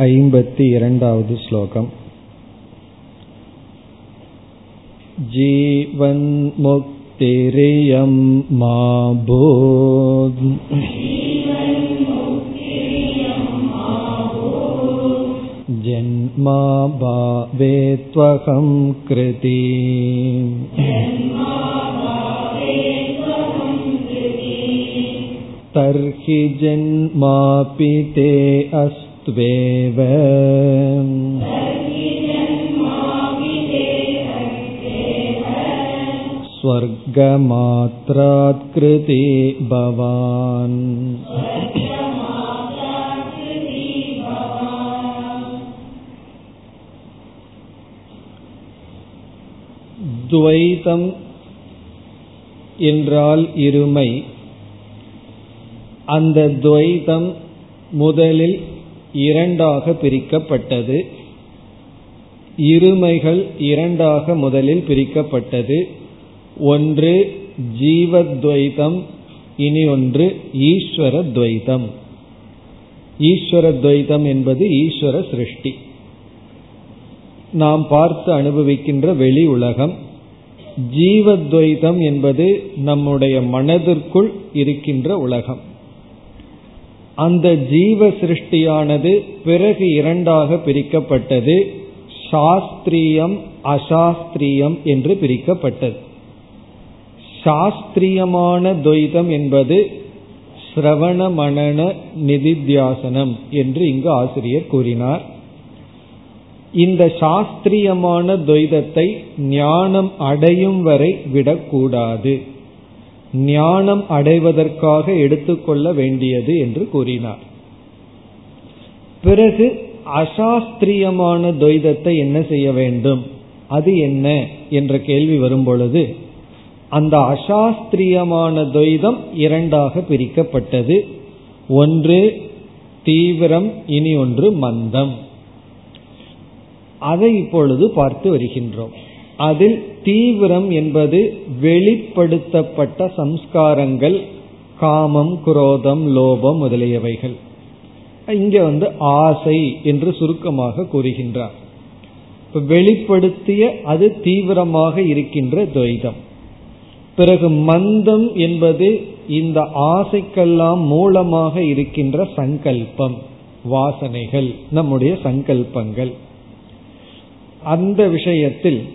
ऐम्बति इरण्डावद् श्लोकम् जीवन्मुक्तिरियं मा भूत् जन्मा भावे त्वहं कृति तर्हि जन्मापि ते अस्त्वेव स्वर्गमात्रात् कृते भवान् துவைதம் என்றால் இருமை அந்த துவைதம் முதலில் இரண்டாக பிரிக்கப்பட்டது. இருமைகள் இரண்டாக முதலில் பிரிக்கப்பட்டது. ஒன்று ஜீவத்வைதம் இனி ஒன்று ஈஸ்வர துவைதம் ஈஸ்வர துவைதம் என்பது ஈஸ்வர சிருஷ்டி. நாம் பார்த்து அனுபவிக்கின்ற வெளி உலகம் ஜீவத்வைதம் என்பது நம்முடைய மனதிற்குள் இருக்கின்ற உலகம். அந்த ஜீவ சிருஷ்டியானது பிறகு இரண்டாக பிரிக்கப்பட்டது. சாஸ்திரியம் அசாஸ்திரியம் என்று பிரிக்கப்பட்டது. சாஸ்திரியமான துவைதம் என்பது சிரவண மனன நிதித்தியாசனம் என்று இங்கு ஆசிரியர் கூறினார். இந்த சாஸ்திரியமான துவைதத்தை ஞானம் அடையும் வரை விடக்கூடாது. ஞானம் அடைவதற்காக எடுத்துக்கொள்ள வேண்டியது என்று கூறினார். பிறகு அசாஸ்திரியமான துவைதத்தை என்ன செய்ய வேண்டும்? அது என்ன? என்ற கேள்வி வரும்பொழுது அந்த அசாஸ்திரியமான துவைதம் இரண்டாக பிரிக்கப்பட்டது. ஒன்று தீவிரம் இனி ஒன்று மந்தம். அதை இப்பொழுது பார்த்து வருகின்றோம். அதில் தீவிரம் என்பது வெளிப்படுத்தப்பட்ட சம்ஸ்காரங்கள் காமம் குரோதம் லோபம் முதலியவைகள். இங்க வந்து ஆசை என்று சுருக்கமாக கூறுகின்றார். வெளிப்படுத்திய அது தீவிரமாக இருக்கின்ற துவைதம். பிறகு மந்தம் என்பது இந்த ஆசைக்கெல்லாம் மூலமாக இருக்கின்ற சங்கல்பம் வாசனைகள் நம்முடைய சங்கல்பங்கள். அந்த விஷயத்தில்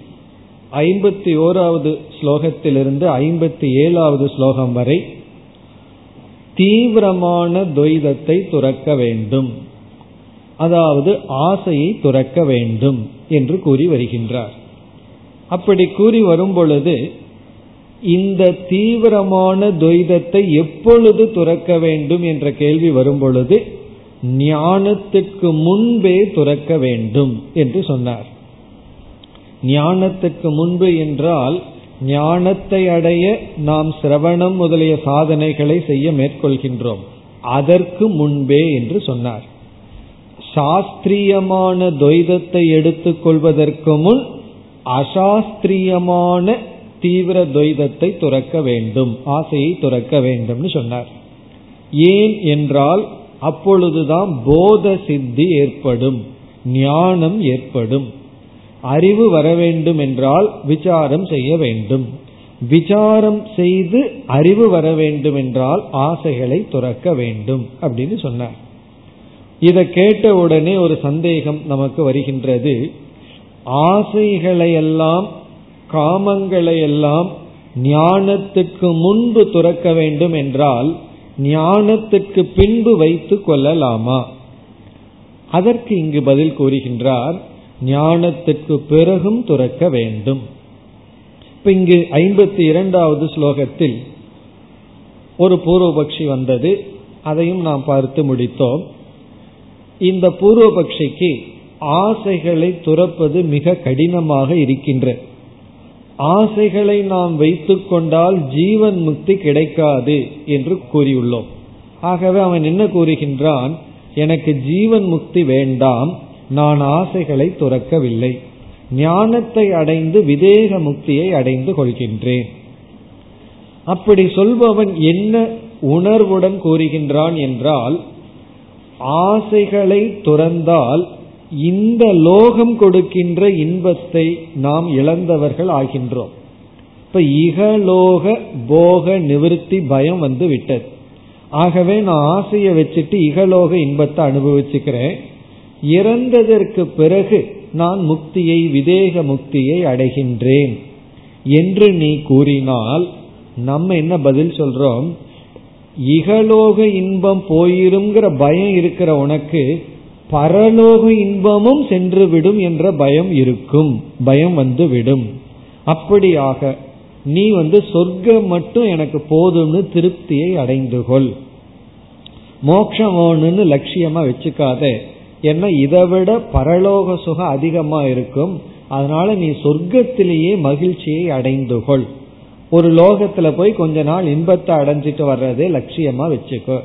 ஐம்பத்தி ஓராவது ஸ்லோகத்திலிருந்து ஐம்பத்தி ஏழாவது ஸ்லோகம் வரை தீவிரமான துவைதத்தை துறக்க வேண்டும். அதாவது ஆசையை துறக்க வேண்டும் என்று கூறி வருகின்றார். அப்படி கூறி வரும் பொழுது இந்த தீவிரமான துவைதத்தை எப்பொழுது துறக்க வேண்டும் என்ற கேள்வி வரும் பொழுது ஞானத்துக்கு முன்பே துறக்க வேண்டும் என்று சொன்னார். ஞானத்துக்கு முன்பு என்றால் ஞானத்தை அடைய நாம் சிரவணம் முதலிய சாதனைகளை செய்ய மேற்கொள்கின்றோம். அதற்கு முன்பே என்று சொன்னார். சாஸ்திரியமான துவைதத்தை எடுத்துக்கொள்வதற்கு முன் அசாஸ்திரியமான தீவிர துவைதத்தை துறக்க வேண்டும் ஆசையை துறக்க வேண்டும்னு சொன்னார். ஏன் என்றால் அப்பொழுதுதான் போத சித்தி ஏற்படும் ஞானம் ஏற்படும். அறிவு வர வேண்டும் என்றால் விசாரம் செய்ய வேண்டும். விசாரம் செய்து அறிவு வர வேண்டும் என்றால் ஆசைகளை துறக்க வேண்டும் அப்படின்னு சொன்னார். இதை கேட்ட உடனே ஒரு சந்தேகம் நமக்கு வருகின்றது. ஆசைகளையெல்லாம் காமங்களையெல்லாம் ஞானத்துக்கு முன்பு துறக்க வேண்டும் என்றால் ஞானத்துக்கு பின்பு வைத்து கொள்ளலாமா? அதற்கு இங்கு பதில் கூறுகின்றார் ஞானத்துக்கு பிறகும் துறக்க வேண்டும். இப்ப இங்கு ஐம்பத்தி இரண்டாவது ஸ்லோகத்தில் ஒரு பூர்வபக்ஷி வந்தது. அதையும் நாம் பார்த்து முடித்தோம். இந்த பூர்வபக்ஷிக்கு ஆசைகளை துறப்பது மிக கடினமாக இருக்கின்ற. ஆசைகளை நாம் வைத்துக்கொண்டால் ஜீவன் முக்தி கிடைக்காது என்று கூறியுள்ளோம். ஆகவே அவன் என்ன கூறுகின்றான்? எனக்கு ஜீவன் முக்தி வேண்டாம். நான் ஆசைகளை துறக்கவில்லை. ஞானத்தை அடைந்து விதேக முக்தியை அடைந்து கொள்கின்றேன். அப்படி சொல்பவன் என்ன உணர்வுடன் கூறுகின்றான் என்றால் ஆசைகளை துறந்தால் இந்த லோகம் கொடுக்கின்ற இன்பத்தை நாம் இழந்தவர்கள் ஆகின்றோம். இப்ப இகலோக போக நிவிருத்தி பயம் வந்து விட்டது. ஆகவே நான் ஆசையை வச்சுட்டு இகலோக இன்பத்தை அனுபவிச்சுக்கிறேன். இறந்ததற்கு பிறகு நான் முக்தியை விதேக முக்தியை அடைகின்றேன். என்று நீ கூறினால் நம்ம என்ன பதில் சொல்றோம்? இகலோக இன்பம் போயிருங்கிற பயம் இருக்கிற உனக்கு பரலோக இன்பமும் சென்று விடும் என்ற பயம் இருக்கும். பயம் வந்து விடும் அப்படியாக நீ வந்து சொர்க்கம் மட்டும் எனக்கு போதும்னு திருப்தியை அடைந்து கொள் மோட்சம் வேணும்னு லட்சியமா வச்சுக்காத. ஏன்னா இதை விட பரலோக சுகம் அதிகமா இருக்கும். அதனால நீ சொர்க்கத்திலேயே மகிழ்ச்சியை அடைந்து கொள். ஒரு லோகத்துல போய் கொஞ்ச நாள் இன்பத்தை அடைஞ்சிட்டு வர்றதே லட்சியமா வச்சுக்கோ.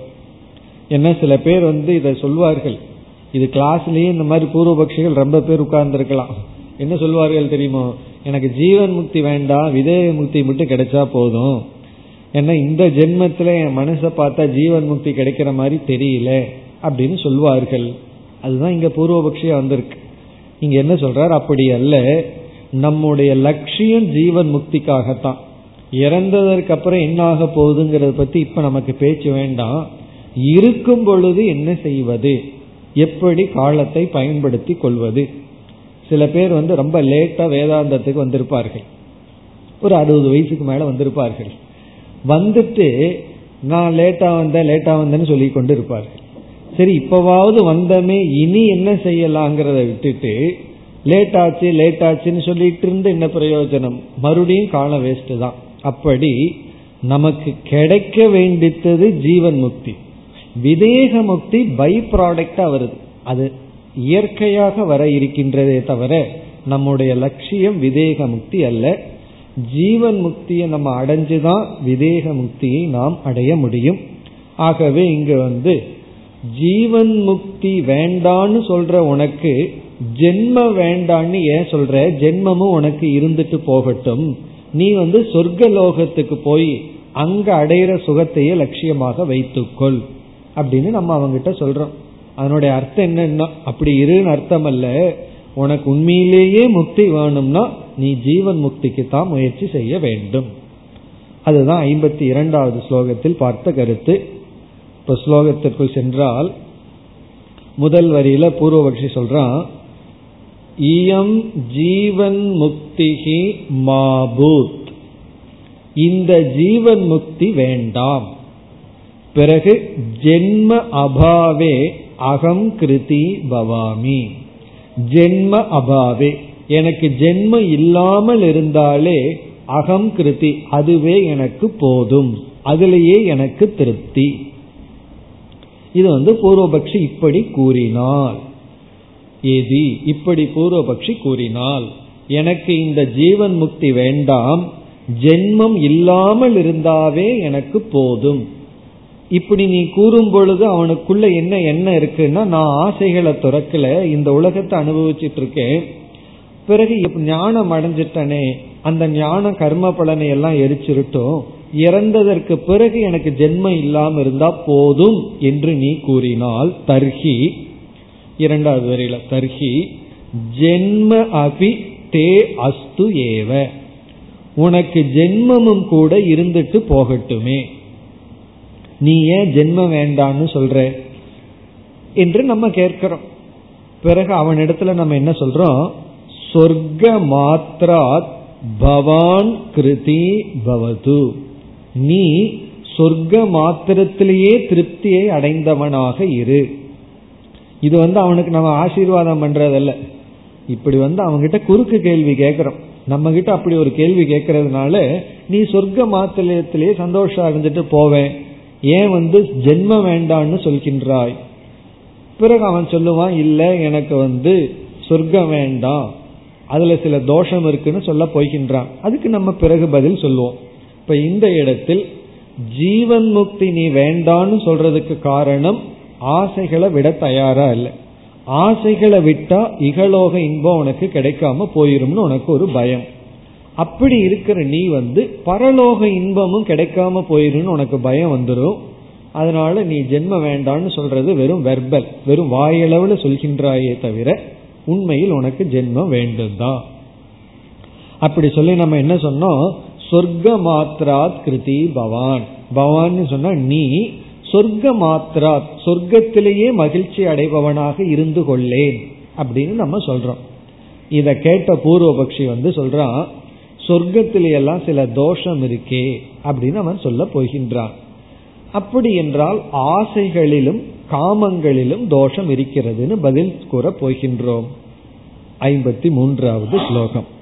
என்ன சில பேர் வந்து இதை சொல்வார்கள். இது கிளாஸ்லயே இந்த மாதிரி பூர்வபக்ஷிகள் ரொம்ப பேர் உட்கார்ந்துருக்கலாம். என்ன சொல்வார்கள் தெரியுமோ? எனக்கு ஜீவன் முக்தி வேண்டாம் விதேக முக்தி மட்டும் கிடைச்சா போதும். ஏன்னா இந்த ஜென்மத்துல என் மனசை பார்த்தா ஜீவன் முக்தி கிடைக்கிற மாதிரி தெரியல அப்படின்னு சொல்வார்கள். அதுதான் இங்க பூர்வபக்ஷியா வந்திருக்கு. இங்க என்ன சொல்றார்? அப்படி அல்ல. நம்முடைய லட்சியம் ஜீவன் முக்திக்காகத்தான். இறந்ததற்கு அப்புறம் என்ன ஆக போகுதுங்கிறத பத்தி இப்ப நமக்கு பேச்சு வேண்டாம். இருக்கும் பொழுது என்ன செய்வது? எப்படி காலத்தை பயன்படுத்தி கொள்வது? சில பேர் வந்து ரொம்ப லேட்டா வேதாந்தத்துக்கு வந்திருப்பார்கள். ஒரு அறுபது வயசுக்கு மேல வந்திருப்பார்கள். வந்துட்டு நான் லேட்டா வந்தேன் லேட்டா வந்தேன்னு சொல்லி கொண்டு இருப்பார்கள் சரி இப்பவாவது வந்தமே இனி என்ன செய்யலாங்கிறத விட்டுட்டு லேட் ஆச்சு லேட் ஆச்சுன்னு சொல்லிட்டு இருந்து என்ன பிரயோஜனம்? மறுபடியும் காலம் வேஸ்ட் தான். அப்படி நமக்கு கிடைக்க வேண்டித்தது ஜீவன் முக்தி. விதேக முக்தி பை ப்ராடக்டா வருது. அது இயற்கையாக வர இருக்கின்றதே தவிர நம்முடைய லட்சியம் விதேக முக்தி அல்ல. ஜீவன் முக்தியை நம்ம அடைஞ்சுதான் விதேக முக்தியை நாம் அடைய முடியும். ஆகவே இங்கு வந்து ஜீவன் முக்தி வேண்டான்னு சொல்ற உனக்கு ஜென்ம வேண்டான்னு ஏன் சொல்ற? ஜென்மமும் உனக்கு இருந்துட்டு போகட்டும். நீ வந்து சொர்க்க லோகத்துக்கு போய் அங்க அடையிற சுகத்தையே லட்சியமாக வைத்துக்கொள். அப்படின்னு நம்ம அவங்கிட்ட சொல்றோம். அதனுடைய அர்த்தம் என்னன்னா அப்படி இருன்னு அர்த்தம் அல்ல. உனக்கு உண்மையிலேயே முக்தி வேணும்னா நீ ஜீவன் முக்திக்கு தான் முயற்சி செய்ய வேண்டும். அதுதான் ஐம்பத்தி இரண்டாவது ஸ்லோகத்தில் பார்த்த கருத்து. இப்ப ஸ்லோகத்திற்குள் சென்றால் முதல் வரியில பூர்வபக்ஷி சொல்றான் இயம் ஜீவன் முக்திகி மாபூத். இந்த ஜீவன் முக்தி வேண்டாம். பிறகு ஜென்ம அபாவே அகம் கிருதி பவாமி. ஜென்ம அபாவே. எனக்கு ஜென்ம இல்லாமல் இருந்தாலே அகம் கிருதி. அதுவே எனக்கு போதும். அதிலேயே எனக்கு திருப்தி. இது வந்து பூர்வபக்ஷி இப்படி கூறினார் எதி இப்படி பூர்வபக்ஷி கூறினால் எனக்கு இந்த ஜீவன் முக்தி வேண்டாம். ஜென்மம் இல்லாமல் இருந்தாவே எனக்கு போதும். இப்படி நீ கூறும் பொழுது அவனுக்குள்ள என்ன என்ன இருக்குன்னா நான் ஆசைகளை துறக்கல இந்த உலகத்தை அனுபவிச்சுட்டு இருக்கேன் பிறகு ஞானம் அடைஞ்சிட்டனே அந்த ஞான கர்ம பலனை எல்லாம் எரிச்சிருட்டும். இறந்ததற்கு பிறகு எனக்கு ஜென்மம் இல்லாம இருந்தா போதும் என்று நீ கூறினால் தர்ஹி இரண்டாவது வரையில தர்ஹி ஜென்ம அபி தே அஸ்து ஏவ. உனக்கு ஜென்மமும் கூட இருந்துட்டு போகட்டுமே. நீ ஏன் ஜென்மம் வேண்டான்னு சொல்ற? என்று நம்ம கேட்கிறோம். பிறகு அவனிடத்துல நம்ம என்ன சொல்றோம்? சொர்க்க மாத்ராத் பவான் கிருதி பவது. நீ சொர்க்க மாத்திரத்திலேயே திருப்தியை அடைந்தவனாக இரு. இது வந்து அவனுக்கு நம்ம ஆசீர்வாதம் பண்றதல்ல. இப்படி வந்து அவன்கிட்ட குறுக்கு கேள்வி கேட்கிறோம் நம்ம கிட்ட அப்படி ஒரு கேள்வி கேட்கறதுனால நீ சொர்க்க மாத்திரத்திலேயே சந்தோஷம் அடைஞ்சிட்டு போவேன். ஏன் வந்து ஜென்ம வேண்டான்னு சொல்கின்றாய். பிறகு அவன் சொல்லுவான் இல்ல எனக்கு வந்து சொர்க்கம் வேண்டாம். அதுல சில தோஷம் இருக்குன்னு சொல்ல போய்கின்றான் அதுக்கு நம்ம பிறகு பதில் சொல்லுவோம். இப்ப இந்த இடத்தில் ஜீவன் முக்தி நீ வேண்டான்னு சொல்றதுக்கு காரணம் ஆசைகளை விட தயாரா இல்லை. ஆசைகளை விட்டா இகலோக இன்பம் உனக்கு கிடைக்காம போயிரும்னு உனக்கு ஒரு பயம். அப்படி இருக்கிற நீ வந்து பரலோக இன்பமும் கிடைக்காம போயிரும்னு உனக்கு பயம் வந்துடும் அதனால நீ ஜென்ம வேண்டான்னு சொல்றது வெறும் வெர்பல் வெறும் வாயளவுல சொல்கின்றாயே தவிர உண்மையில் உனக்கு ஜென்மம் வேண்டும் தான் அப்படி சொல்லி நம்ம என்ன சொன்னோம்? சொர்க்க மாத்ராத் கிருதி பவான். பவான் சொன்னா நீ சொர்க்க மாத்ராத் சொர்க்கத்திலேயே மகிழ்ச்சி அடைபவனாக இருந்து கொள்ளேன் அப்படின்னு நம்ம சொல்றோம். இத கேட்ட பூர்வபக்ஷி வந்து சொல்றான் சொர்க்கத்திலேயெல்லாம் சில தோஷம் இருக்கே அப்படின்னு அவன் சொல்ல போகின்றான். அப்படி என்றால் ஆசைகளிலும் காமங்களிலும் தோஷம் இருக்கிறதுன்னு பதில் கூற போகின்றோம். ஐம்பத்தி மூன்றாவது ஸ்லோகம்.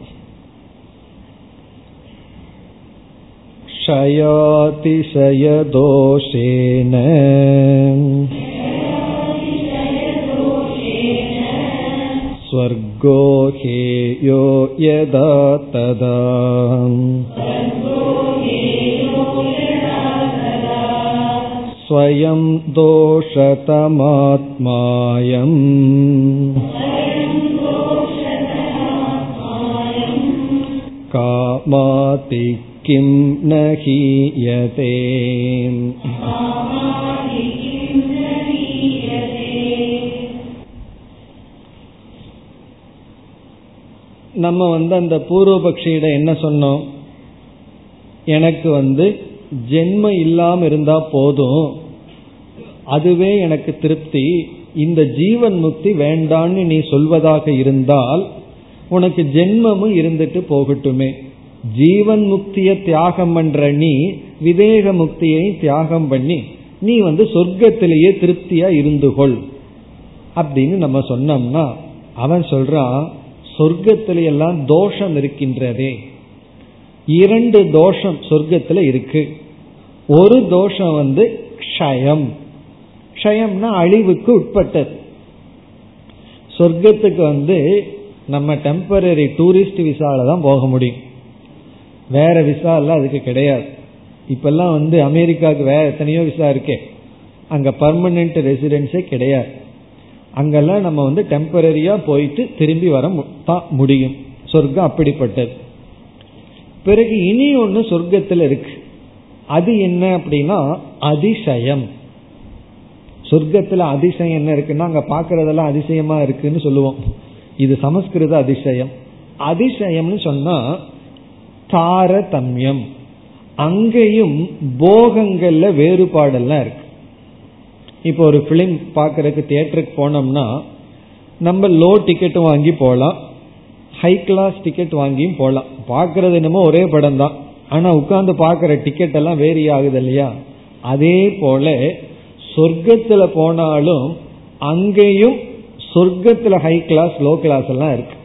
क्षयातिशयदोषेण स्वर्गो हेयो यदा तदा स्वयं दोषतमात्मायम् कामाति किं न हीयते நம்ம வந்து அந்த பூர்வபக்ஷியிட என்ன சொன்னோம் எனக்கு வந்து ஜென்ம இல்லாம இருந்தா போதும் அதுவே எனக்கு திருப்தி இந்த ஜீவன் முக்தி வேண்டான்னு நீ சொல்வதாக இருந்தால் உனக்கு ஜென்மமும் இருந்துட்டு போகட்டுமே ஜீவன் முக்திய தியாகம் பண்ற நீ விவேக முக்தியை தியாகம் பண்ணி நீ வந்து சொர்க்கத்திலேயே திருப்தியா இருந்து கொள் அப்படின்னு நம்ம சொன்னோம்னா அவன் சொல்றான் சொர்க்கத்தில எல்லாம் தோஷம் இருக்கின்றதே. இரண்டு தோஷம் சொர்க்கத்துல இருக்கு. ஒரு தோஷம் வந்து க்ஷயம். க்ஷயம்னா அழிவுக்கு உட்பட்டது. சொர்க்கத்துக்கு வந்து நம்ம டெம்பரரி டூரிஸ்ட் விசால தான் போக முடியும். வேற விசா எல்லாம் அதுக்கு கிடையாது. இப்பெல்லாம் வந்து அமெரிக்காவுக்கு வேற எத்தனையோ விசா இருக்கே. அங்க பர்மனன்ட் ரெசிடென்ஸே கிடையாது. அங்கெல்லாம் நம்ம வந்து டெம்பரரியா போயிட்டு திரும்பி வர தான் முடியும். சொர்க்கம் அப்படிப்பட்டது. பிறகு இனி ஒன்று சொர்க்கத்தில் இருக்கு. அது என்ன அப்படின்னா அதிசயம். சொர்க்கத்துல அதிசயம் என்ன இருக்குன்னா அங்க பாக்குறதெல்லாம் அதிசயமா இருக்குன்னு சொல்லுவோம். இது சமஸ்கிருத அதிசயம். அதிசயம்னு சொன்னா தாரதமியம். அங்கேயும் போகங்கள்ல வேறுபாடெல்லாம் இருக்கு. இப்போ ஒரு பிலிம் பார்க்கறதுக்கு தியேட்டருக்கு போனோம்னா நம்ம லோ டிக்கெட் வாங்கி போகலாம் ஹை கிளாஸ் டிக்கெட் வாங்கியும் போகலாம் பார்க்கறது என்னமோ ஒரே படம் தான் ஆனா உட்கார்ந்து பார்க்குற டிக்கெட் எல்லாம் வேரி ஆகுது இல்லையா? அதே போல சொர்க்கத்துல போனாலும் அங்கேயும் சொர்க்கத்துல ஹை கிளாஸ் லோ கிளாஸ் எல்லாம் இருக்கு.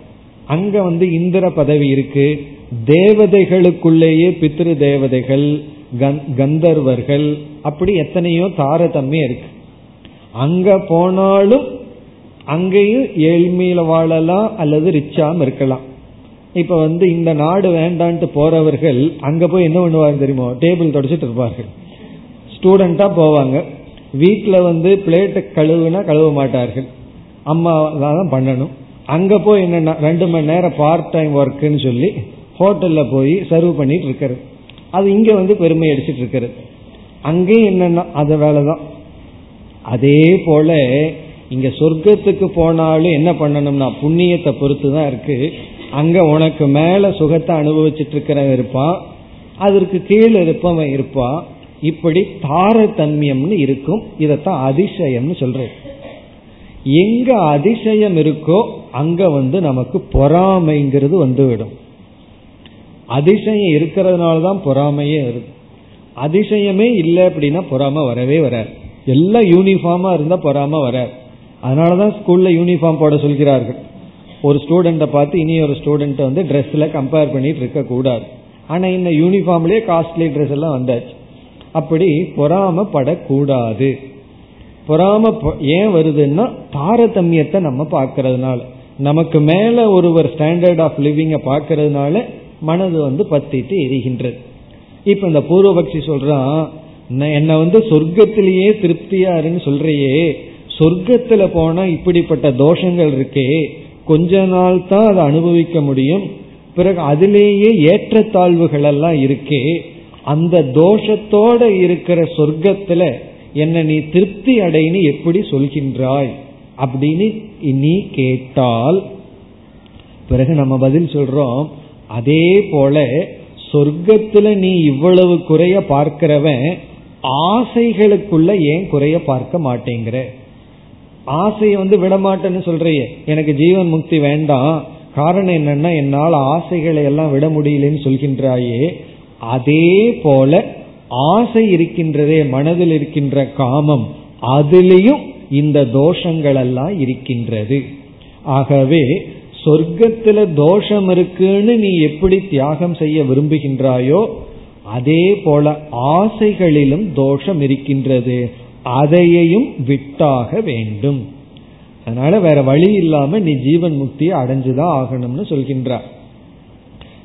அங்க வந்து இந்திர பதவி இருக்கு. தேவதைகளுக்குள்ளேயே பித்ரு தேவதைகள் கந்தர்வர்கள் அப்படி எத்தனையோ தாரதமியம் இருக்கு. அங்க போனாலும் அங்கேயும் ஏழ்மையில வாழலாம் அல்லது ரிச்சாம் இருக்கலாம். இப்ப வந்து இந்த நாடு வேண்டான்ட்டு போறவர்கள் அங்க போய் என்ன பண்ணுவாங்க தெரியுமோ? டேபிள் தொடச்சிட்டு இருப்பார்கள். ஸ்டூடெண்டா போவாங்க. வீட்டில் வந்து பிளேட்டு கழுவுனா கழுவ மாட்டார்கள். அம்மா தான் பண்ணணும். அங்க போய் என்னன்னா ரெண்டு மணி நேரம் பார்ட் டைம் ஒர்க்குன்னு சொல்லி ஹோட்டல்ல போய் சர்வ் பண்ணிட்டு இருக்கிறது அது இங்க வந்து பெருமை அடிச்சிட்டு இருக்கிறது அங்கேயும் என்னன்னா அது வேலைதான். அதே போல இங்க சொர்க்கத்துக்கு போனாலும் என்ன பண்ணணும்னா புண்ணியத்தை பொறுத்து தான் இருக்கு. அங்க உனக்கு மேல சுகத்தை அனுபவிச்சுட்டு இருக்கிறவன் இருப்பான். அதற்கு கீழே இருப்பவன் இருப்பான். இப்படி தாரதமியம்னு இருக்கும். இதத்தான் அதிசயம்னு சொல்றேன். எங்க அதிசயம் இருக்கோ அங்க வந்து நமக்கு பொறாமைங்கிறது வந்துவிடும். அதிசயம் இருக்கிறதுனால தான் பொறாமையே வருது அதிசயமே இல்லை அப்படின்னா பொறாம வரவே வராது. எல்லாம் யூனிஃபார்மா இருந்தா பொறாம வராது. அதனாலதான் ஸ்கூல்ல யூனிஃபார்ம் போட சொல்கிறார்கள். ஒரு ஸ்டூடெண்ட்டை பார்த்து இனி ஒரு ஸ்டூடெண்ட் வந்து ட்ரெஸ்ல கம்பேர் பண்ணிட்டு இருக்க கூடாது. ஆனா இந்த யூனிஃபார்ம்லயே காஸ்ட்லி ட்ரெஸ் எல்லாம் வந்தாச்சு. அப்படி பொறாமப்படக்கூடாது பொறாம ஏன் வருதுன்னா தாரதமியத்தை நம்ம பார்க்கறதுனால. நமக்கு மேல ஒருவர் ஸ்டாண்டர்ட் ஆஃப் லிவிங்க பார்க்கறதுனால மனது வந்து பத்திட்டு எரிகின்றது இப்ப இந்த பூர்வபக்ஷி சொல்றான் என்னை வந்து சொர்க்கத்திலேயே திருப்தியாருன்னு சொல்றியே. சொர்க்கத்துல போனா இப்படிப்பட்ட தோஷங்கள் இருக்கே. கொஞ்ச நாள் தான் அதை அனுபவிக்க முடியும். பிறகு அதிலேயே ஏற்றத்தாழ்வுகள் எல்லாம் இருக்கே. அந்த தோஷத்தோட இருக்கிற சொர்க்கத்துல என்ன நீ திருப்தி அடைன்னு எப்படி சொல்கின்றாய்? அப்படின்னு நீ கேட்டால் பிறகு நம்ம பதில் சொல்றோம் அதே போல சொர்க்கத்துல நீ இவ்வளவு குறைய பார்க்கிறவன் ஆசைகளுக்குள்ள ஏன் குறைய பார்க்க மாட்டேங்கிற? ஆசையை வந்து விடமாட்டேன்னு சொல்றிய. எனக்கு ஜீவன் முக்தி வேண்டாம். காரணம் என்னன்னா என்னால் ஆசைகளை எல்லாம் விட முடியலன்னு சொல்கின்றாயே. அதே போல ஆசை இருக்கின்றதே மனதில் இருக்கின்ற காமம் அதிலையும் இந்த தோஷங்கள் எல்லாம் இருக்கின்றது. ஆகவே சொர்க்கத்துல தோஷம் இருக்குன்னு நீ எப்படி தியாகம் செய்ய விரும்புகின்றாயோ அதே போல ஆசைகளிலும் தோஷம் இருக்கின்றது. அதையையும் விட்டாக வேண்டும். அதனால வேற வழி இல்லாம நீ ஜீவன் முக்தியை அடைஞ்சுதான் ஆகணும்னு சொல்கின்றார்.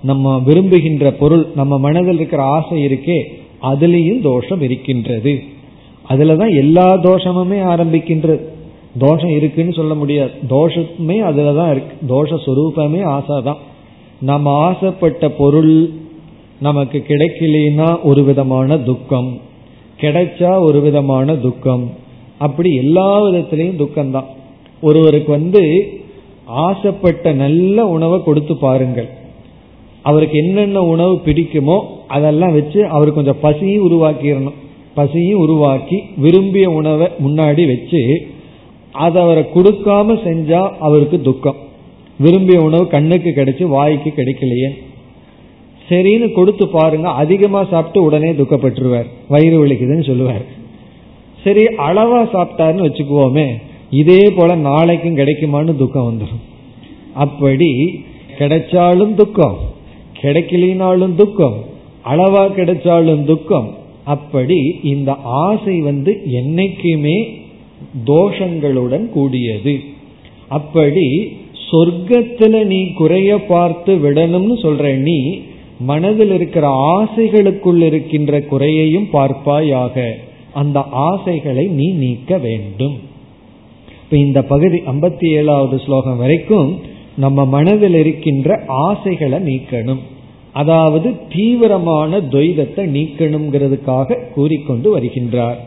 நம்ம விரும்புகின்ற பொருள் நம்ம மனதில் இருக்கிற ஆசை இருக்கே அதுலேயும் தோஷம் இருக்கின்றது. அதுலதான் எல்லா தோஷமுமே ஆரம்பிக்கின்றது. தோஷம் இருக்குன்னு சொல்ல முடியாது. தோஷமே அதுலதான் இருக்கு. தோஷ சுரூபமே ஆசை தான். நம்ம ஆசைப்பட்ட பொருள் நமக்கு கிடைக்கலனா ஒரு விதமான துக்கம். கிடைச்சா ஒரு விதமான துக்கம். அப்படி எல்லா விதத்திலையும் துக்கம்தான் ஒருவருக்கு வந்து ஆசைப்பட்ட நல்ல உணவை கொடுத்து பாருங்கள். அவருக்கு என்னென்ன உணவு பிடிக்குமோ அதெல்லாம் வச்சு அவர் கொஞ்சம் பசியும் உருவாக்கிடணும். பசியும் உருவாக்கி விரும்பிய உணவை முன்னாடி வச்சு அதை அவரை கொடுக்காம செஞ்சா அவருக்கு துக்கம். விரும்பிய உணவு கண்ணுக்கு கிடைச்சு வாய்க்கு கிடைக்கலையே. சரின்னு கொடுத்து பாருங்க அதிகமா சாப்பிட்டு உடனே துக்கப்பட்டுருவார். வயிறு வலிக்குதுன்னு சொல்லுவார். சரி அளவா சாப்பிட்டாருன்னு வச்சுக்குவோமே இதே போல நாளைக்கும் கிடைக்குமான்னு துக்கம் வந்துடும் அப்படி கிடைச்சாலும் துக்கம் கிடைக்கலினாலும் துக்கம் அளவா கிடைச்சாலும் துக்கம். அப்படி இந்த ஆசை வந்து என்னைக்குமே தோஷங்களுடன் கூடியது. அப்படி சொர்க்கத்துல நீ குறைய பார்த்து விடணும்னு சொல்ற நீ மனதில் இருக்கிற ஆசைகளுக்குள் இருக்கின்ற குறையையும் பார்ப்பாயாக. அந்த ஆசைகளை நீ நீக்க வேண்டும். இப்ப இந்த பகுதி ஐம்பத்தி ஏழாவது ஸ்லோகம் வரைக்கும் நம்ம மனதில் இருக்கின்ற ஆசைகளை நீக்கணும். அதாவது தீவிரமான துவைதத்தை நீக்கணுங்கிறதுக்காக கூறிக்கொண்டு வருகின்றார்.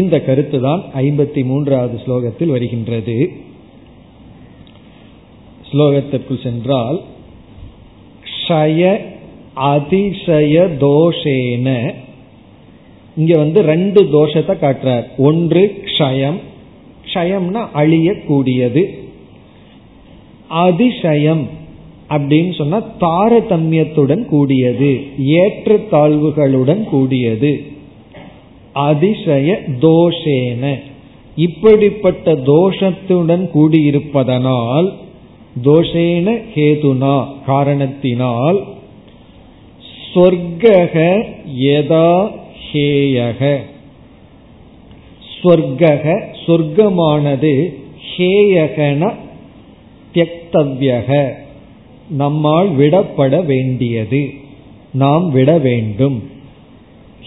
இந்த கருத்து தான் ஐம்பத்தி மூன்றாவது ஸ்லோகத்தில் வருகின்றது. ஸ்லோகத்திற்குள் சென்றால் ஷய அதிசய தோஷேன. இங்க வந்து ரெண்டு தோஷத்தை காட்டுறார். ஒன்று க்ஷயம் க்ஷயம்னா அழியக்கூடியது. அதிசயம் அப்படின்னு சொன்னா தாரதமியத்துடன் கூடியது ஏற்றத்தாழ்வுகளுடன் கூடியது. அதிசய தோஷேன. இப்படிப்பட்ட தோஷத்துடன் கூடியிருப்பதனால் தோஷேன ஹேதுனா காரணத்தினால் சொர்க்கக யதா ஹேயக. சொர்க்கக சொர்க்கமானது ஹேயகன தியக்தவ்யக. நம்மால் விடப்பட வேண்டியது. நாம் விட வேண்டும்.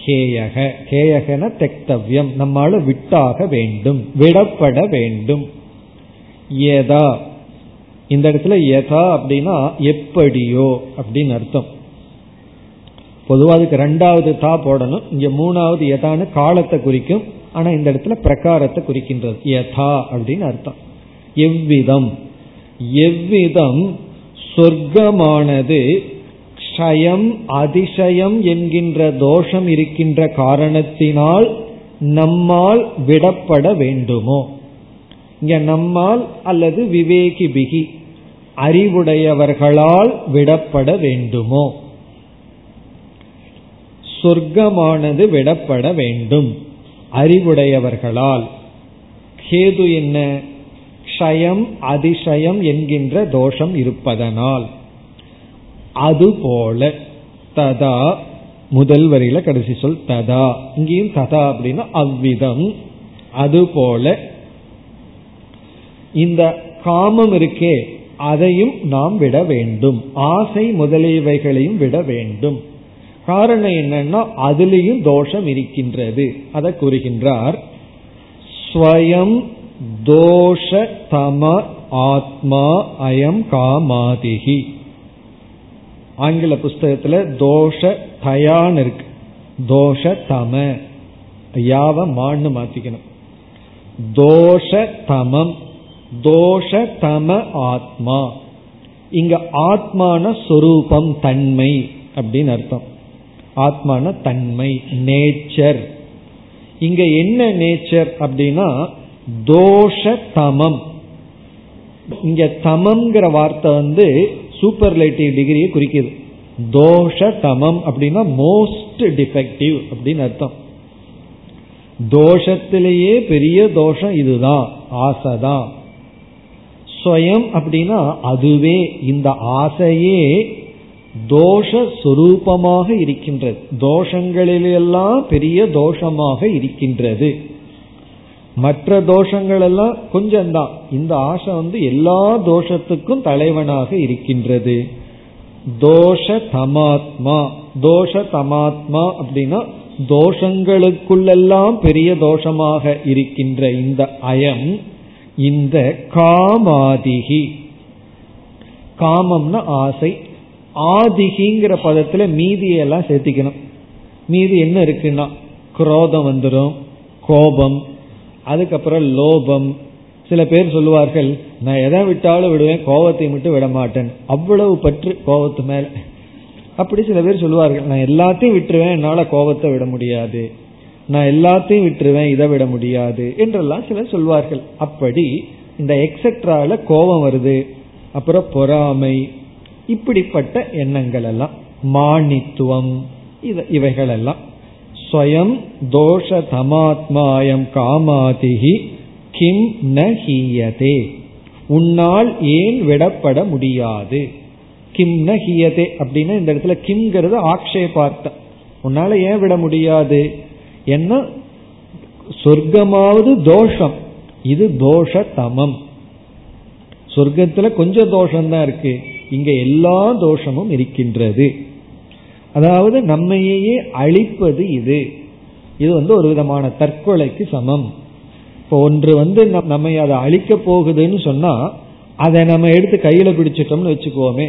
ஹேயக ஹேயகன தெக்தவ்யம். நம்மால விட்டாக வேண்டும். விடப்பட வேண்டும். ஏதா. இந்த இடத்துல எதா அப்படின்னா எப்படியோ அப்படின்னு அர்த்தம். பொதுவாக அதுக்கு ரெண்டாவது தா போடணும். இங்க மூணாவது எதான்னு காலத்தை குறிக்கும். ஆனா இந்த இடத்துல பிரகாரத்தை குறிக்கின்றது. யதா அப்படின்னு அர்த்தம். எவ்விதம்? எவ்விதம்? சொர்க்கமானது க்ஷயம் அதிசயம் என்கின்ற தோஷம் இருக்கின்ற காரணத்தினால் நம்மால் விடப்பட வேண்டுமோ? இங்க நம்மால் அல்லது விவேகி பிகி அறிவுடையவர்களால் விடப்பட வேண்டுமோ? சொர்க்கமானது விடப்பட வேண்டும் அறிவுடையவர்களால். கேது என்ன? க்ஷயம் அதிசயம் என்கின்ற தோஷம் இருப்பதனால். அதுபோல ததா முதல் வரியில கடைசி சொல் ததா. இங்கேயும் ததா அப்படின்னா அவ்விதம். அதுபோல இந்த காமம் இருக்கே அதையும் நாம் விட வேண்டும். ஆசை முதலியவைகளையும் விட வேண்டும். காரணம் என்னன்னா அதுலேயும் தோஷம் இருக்கின்றது. அதை கூறுகின்றார் ஸ்வயம் தோஷ தம ஆத்மா அயம் காமாதிகி ஆங்கில புஸ்தகத்துல தோஷ தயான்னு இருக்கு. தோஷ தம. யாவ மான்னு மாத்திக்கணும். தோஷ தமம். தோஷ தம ஆத்மா. இங்க ஆத்மான சொரூபம் தன்மை அப்படின்னு அர்த்தம். ஆத்மான தன்மை நேச்சர் இங்க என்ன நேச்சர் அப்படின்னா தோஷ தமம். இங்க தமம்ங்கிற வார்த்தை வந்து சூப்பர்லைட்டிவ் டிகிரியை குறிக்கிது. தோஷ தமம் அப்படின்னா மோஸ்ட் டிஃபெக்டிவ் அப்படின்னு அர்த்தம். தோஷத்திலேயே பெரிய தோஷம் இதுதான் ஆசைதான். ஸ்வயம் அப்படின்னா அதுவே இந்த ஆசையே தோஷ சுரூபமாக இருக்கின்றது. தோஷங்களிலெல்லாம் பெரிய தோஷமாக இருக்கின்றது. மற்ற தோஷங்கள் எல்லாம் கொஞ்சம்தான். இந்த ஆசை வந்து எல்லா தோஷத்துக்கும் தலைவனாக இருக்கின்றது. தோஷ தமாத்மா தோஷ தமாத்மா அப்படின்னா தோஷங்களுக்குள்ளெல்லாம் பெரிய தோஷமாக இருக்கின்ற இந்த அயம் இந்த காமாதிகி. காமம்னா ஆசை. ஆதிகிங்கிற பதத்துல மீதியெல்லாம் சேர்த்திக்கணும். மீதி என்ன இருக்குன்னா குரோதம் வந்துடும் கோபம் அதுக்கப்புறம் லோபம். சில பேர் சொல்லுவார்கள் நான் எதை விட்டாலும் விடுவேன் கோபத்தை மட்டும் விட மாட்டேன் அவ்வளவு பற்று கோபத்து மேல. அப்படி சில பேர் சொல்லுவார்கள் நான் எல்லாத்தையும் விட்டுருவேன் என்னால கோபத்தை விட முடியாது. நான் எல்லாத்தையும் விட்டுருவேன் இதை விட முடியாது. என்றெல்லாம் சிலர் சொல்வார்கள். அப்படி இந்த எக்ஸெட்ரால கோபம் வருது. அப்புறம் பொறாமை. இப்படிப்பட்ட எண்ணங்கள் எல்லாம் மானித்துவம் இவைகள் எல்லாம். ஸ்வயம் தோஷ தமாத்மாயம் காமாதிகி கிம் ந ஹீயதே உன்னால் ஏன் விடப்பட முடியாது? கிம் ந ஹீயதே அப்படின்னா இந்த இடத்துல கிம்ங்கிறது ஆக்ஷேபார்த்தம். உன்னால ஏன் விட முடியாது? என்ன? சொர்க்கமாவது தோஷம். இது தோஷ தமம் சொர்க்கத்துல கொஞ்சம் தோஷம்தான் இருக்கு. இங்க எல்லா தோஷமும் இருக்கின்றது. அதாவது நம்மையே அழிப்பது இது. இது வந்து ஒரு விதமான தற்கொலைக்கு சமம். இப்போ ஒன்று வந்து நம்ம அதை அழிக்க போகுதுன்னு சொன்னா அதை நம்ம எடுத்து கையில பிடிச்சிட்டோம்னு வச்சுக்கோமே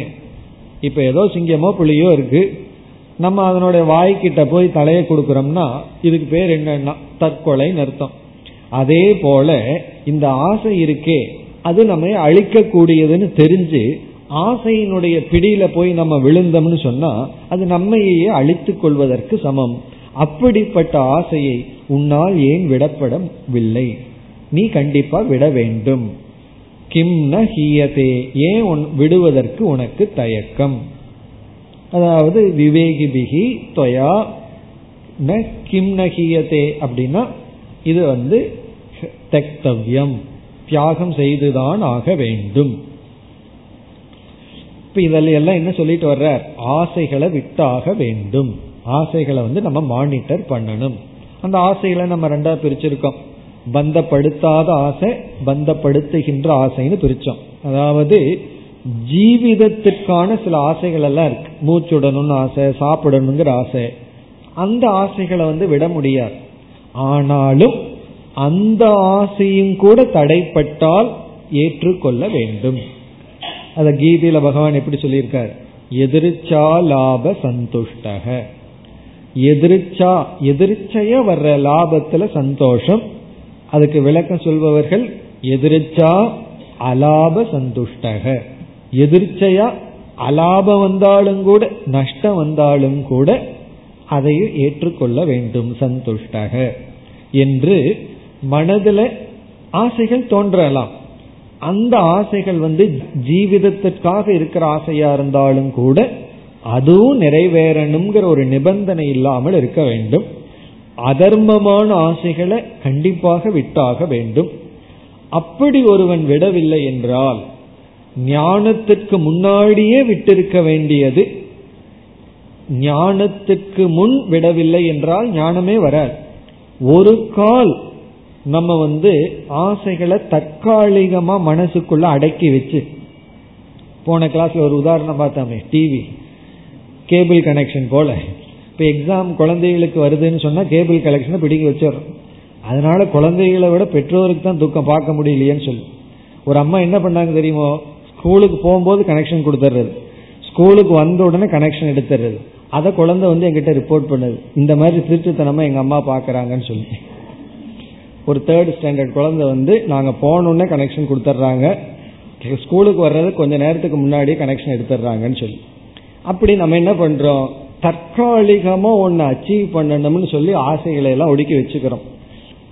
இப்ப ஏதோ சிங்கமோ புளியோ இருக்கு. நம்ம அதனுடைய வாய்க்கிட்ட போய் தலையை கொடுக்கறோம்னா இதுக்கு பேர் என்னன்னா தற்கொலைன்னு அர்த்தம். அதே போல இந்த ஆசை இருக்கே அது நம்ம அழிக்கக்கூடியதுன்னு தெரிஞ்சு ஆசையினுடைய பிடியில போய் நம்ம விழுந்தோம்னு சொன்னா அது நம்மையே அழித்துக் கொள்வதற்கு சமம். அப்படிப்பட்ட ஆசையை உன்னால் ஏன் விடப்படவில்லை? நீ கண்டிப்பா விட வேண்டும். கிம் ந ஹீயதே ஏன் விடுவதற்கு உனக்கு தயக்கம்? அதாவது விவேகி பிகி தொயா ந கிம் ந ஹீயதே அப்படின்னா இது வந்து தெக்தவ்யம். தியாகம் செய்துதான் ஆக வேண்டும். இப்ப இதில் எல்லாம் என்ன சொல்லிட்டு வர்றார்? ஆசைகளை விட்டாக வேண்டும். ஆசைகளை வந்து நம்ம மானிட்டர் பண்ணணும். அந்த ஆசைகளை நம்ம ரெண்டா பிரிச்சிருக்கோம். பந்தப்படுத்தாத ஆசை பந்தப்படுத்துகின்ற ஆசைன்னு பிரிச்சோம். அதாவது ஜீவிதத்திற்கான சில ஆசைகள் எல்லாம் இருக்கு. மூச்சுடணும்னு ஆசை சாப்பிடணுங்கிற ஆசை. அந்த ஆசைகளை வந்து விட முடியாது. ஆனாலும் அந்த ஆசையும் கூட தடைப்பட்டால் ஏற்றுக்கொள்ள வேண்டும். அத கீதையில பகவான் எப்படி சொல்லியிருக்கார்? எதிர்ச்சா லாப சந்துஷ்டக. எதிர்ச்சா எதிர்ச்சைய வர்ற லாபத்துல சந்தோஷம். அதுக்கு விளக்கம் சொல்பவர்கள் எதிர்ச்சா அலாப சந்துஷ்டக. எதிர்ச்சையா அலாபம் வந்தாலும் கூட நஷ்டம் வந்தாலும் கூட அதை ஏற்றுக்கொள்ள வேண்டும் சந்துஷ்டக. என்று மனதில் ஆசைகள் தோன்றலாம். அந்த ஆசைகள் வந்து ஜீவிதத்திற்காக இருக்கிற ஆசையா இருந்தாலும் கூட அதுவும் நிறைவேறணுங்கிற ஒரு நிபந்தனை இல்லாமல் இருக்க வேண்டும். அதர்மமான ஆசைகளை கண்டிப்பாக விட்டாக வேண்டும். அப்படி ஒருவன் விடவில்லை என்றால் ஞானத்திற்கு முன்னாடியே விட்டிருக்க வேண்டியது. ஞானத்துக்கு முன் விடவில்லை என்றால் ஞானமே வராது. ஒரு கால் நம்ம வந்து ஆசைகளை தற்காலிகமா மனசுக்குள்ள அடக்கி வச்சு போன கிளாஸ்ல ஒரு உதாரணம் பார்த்தோமே டிவி கேபிள் கனெக்ஷன் போல. இப்ப எக்ஸாம் குழந்தைகளுக்கு வருதுன்னு சொன்னா கேபிள் கனெக்ஷனை பிடிக்க வச்சிடறோம். அதனால குழந்தைகளை விட பெற்றோருக்கு தான் துக்கம் பார்க்க முடியலையேன்னு சொல்லி. ஒரு அம்மா என்ன பண்ணாங்க தெரியுமோ ஸ்கூலுக்கு போகும்போது கனெக்ஷன் கொடுத்துறது ஸ்கூலுக்கு வந்த உடனே கனெக்ஷன் எடுத்துறது அதை குழந்தை வந்து எங்கிட்ட ரிப்போர்ட் பண்ணுது. இந்த மாதிரி திருட்டுத்தனமா எங்க அம்மா பாக்குறாங்கன்னு சொல்லி. ஒரு தேர்ட் ஸ்டாண்டர்ட் குழந்தை வந்து நாங்கள் போனோடனே கனெக்ஷன் கொடுத்துட்றாங்க ஸ்கூலுக்கு வர்றது கொஞ்ச நேரத்துக்கு முன்னாடி கனெக்ஷன் எடுத்துடுறாங்கன்னு சொல்லி. அப்படி நம்ம என்ன பண்றோம்? தற்காலிகமா ஒன்னு அச்சீவ் பண்ணணும்னு சொல்லி ஆசைகளை எல்லாம் ஒடுக்கி வச்சுக்கிறோம்.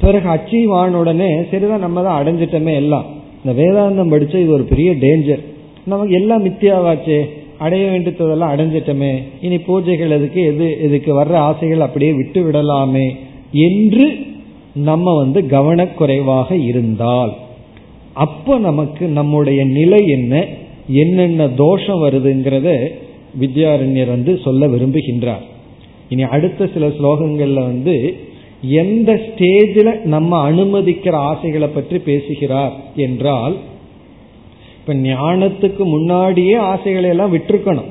பிறகு அச்சீவ் ஆன உடனே சரிதான் நம்ம தான் அடைஞ்சிட்டோமே எல்லாம். இந்த வேதாந்தம் படிச்ச இது ஒரு பெரிய டேஞ்சர் நமக்கு எல்லாம் மித்தியாவாச்சு. அடைய வேண்டியதெல்லாம் அடைஞ்சிட்டமே. இனி பூஜைகள் எதுக்கு எது இதுக்கு வர்ற ஆசைகள் அப்படியே விட்டு விடலாமே என்று நம்ம வந்து கவனக்குறைவாக இருந்தால் அப்ப நமக்கு நம்முடைய நிலை என்ன என்னென்ன தோஷம் வருதுங்கிறத வித்யாரண்யர் வந்து சொல்ல விரும்புகின்றார். இனி அடுத்த சில ஸ்லோகங்கள்ல வந்து எந்த ஸ்டேஜில் நம்ம அனுமதிக்கிற ஆசைகளை பற்றி பேசுகிறார் என்றால் இப்ப ஞானத்துக்கு முன்னாடியே ஆசைகளை எல்லாம் விட்டுருக்கணும்.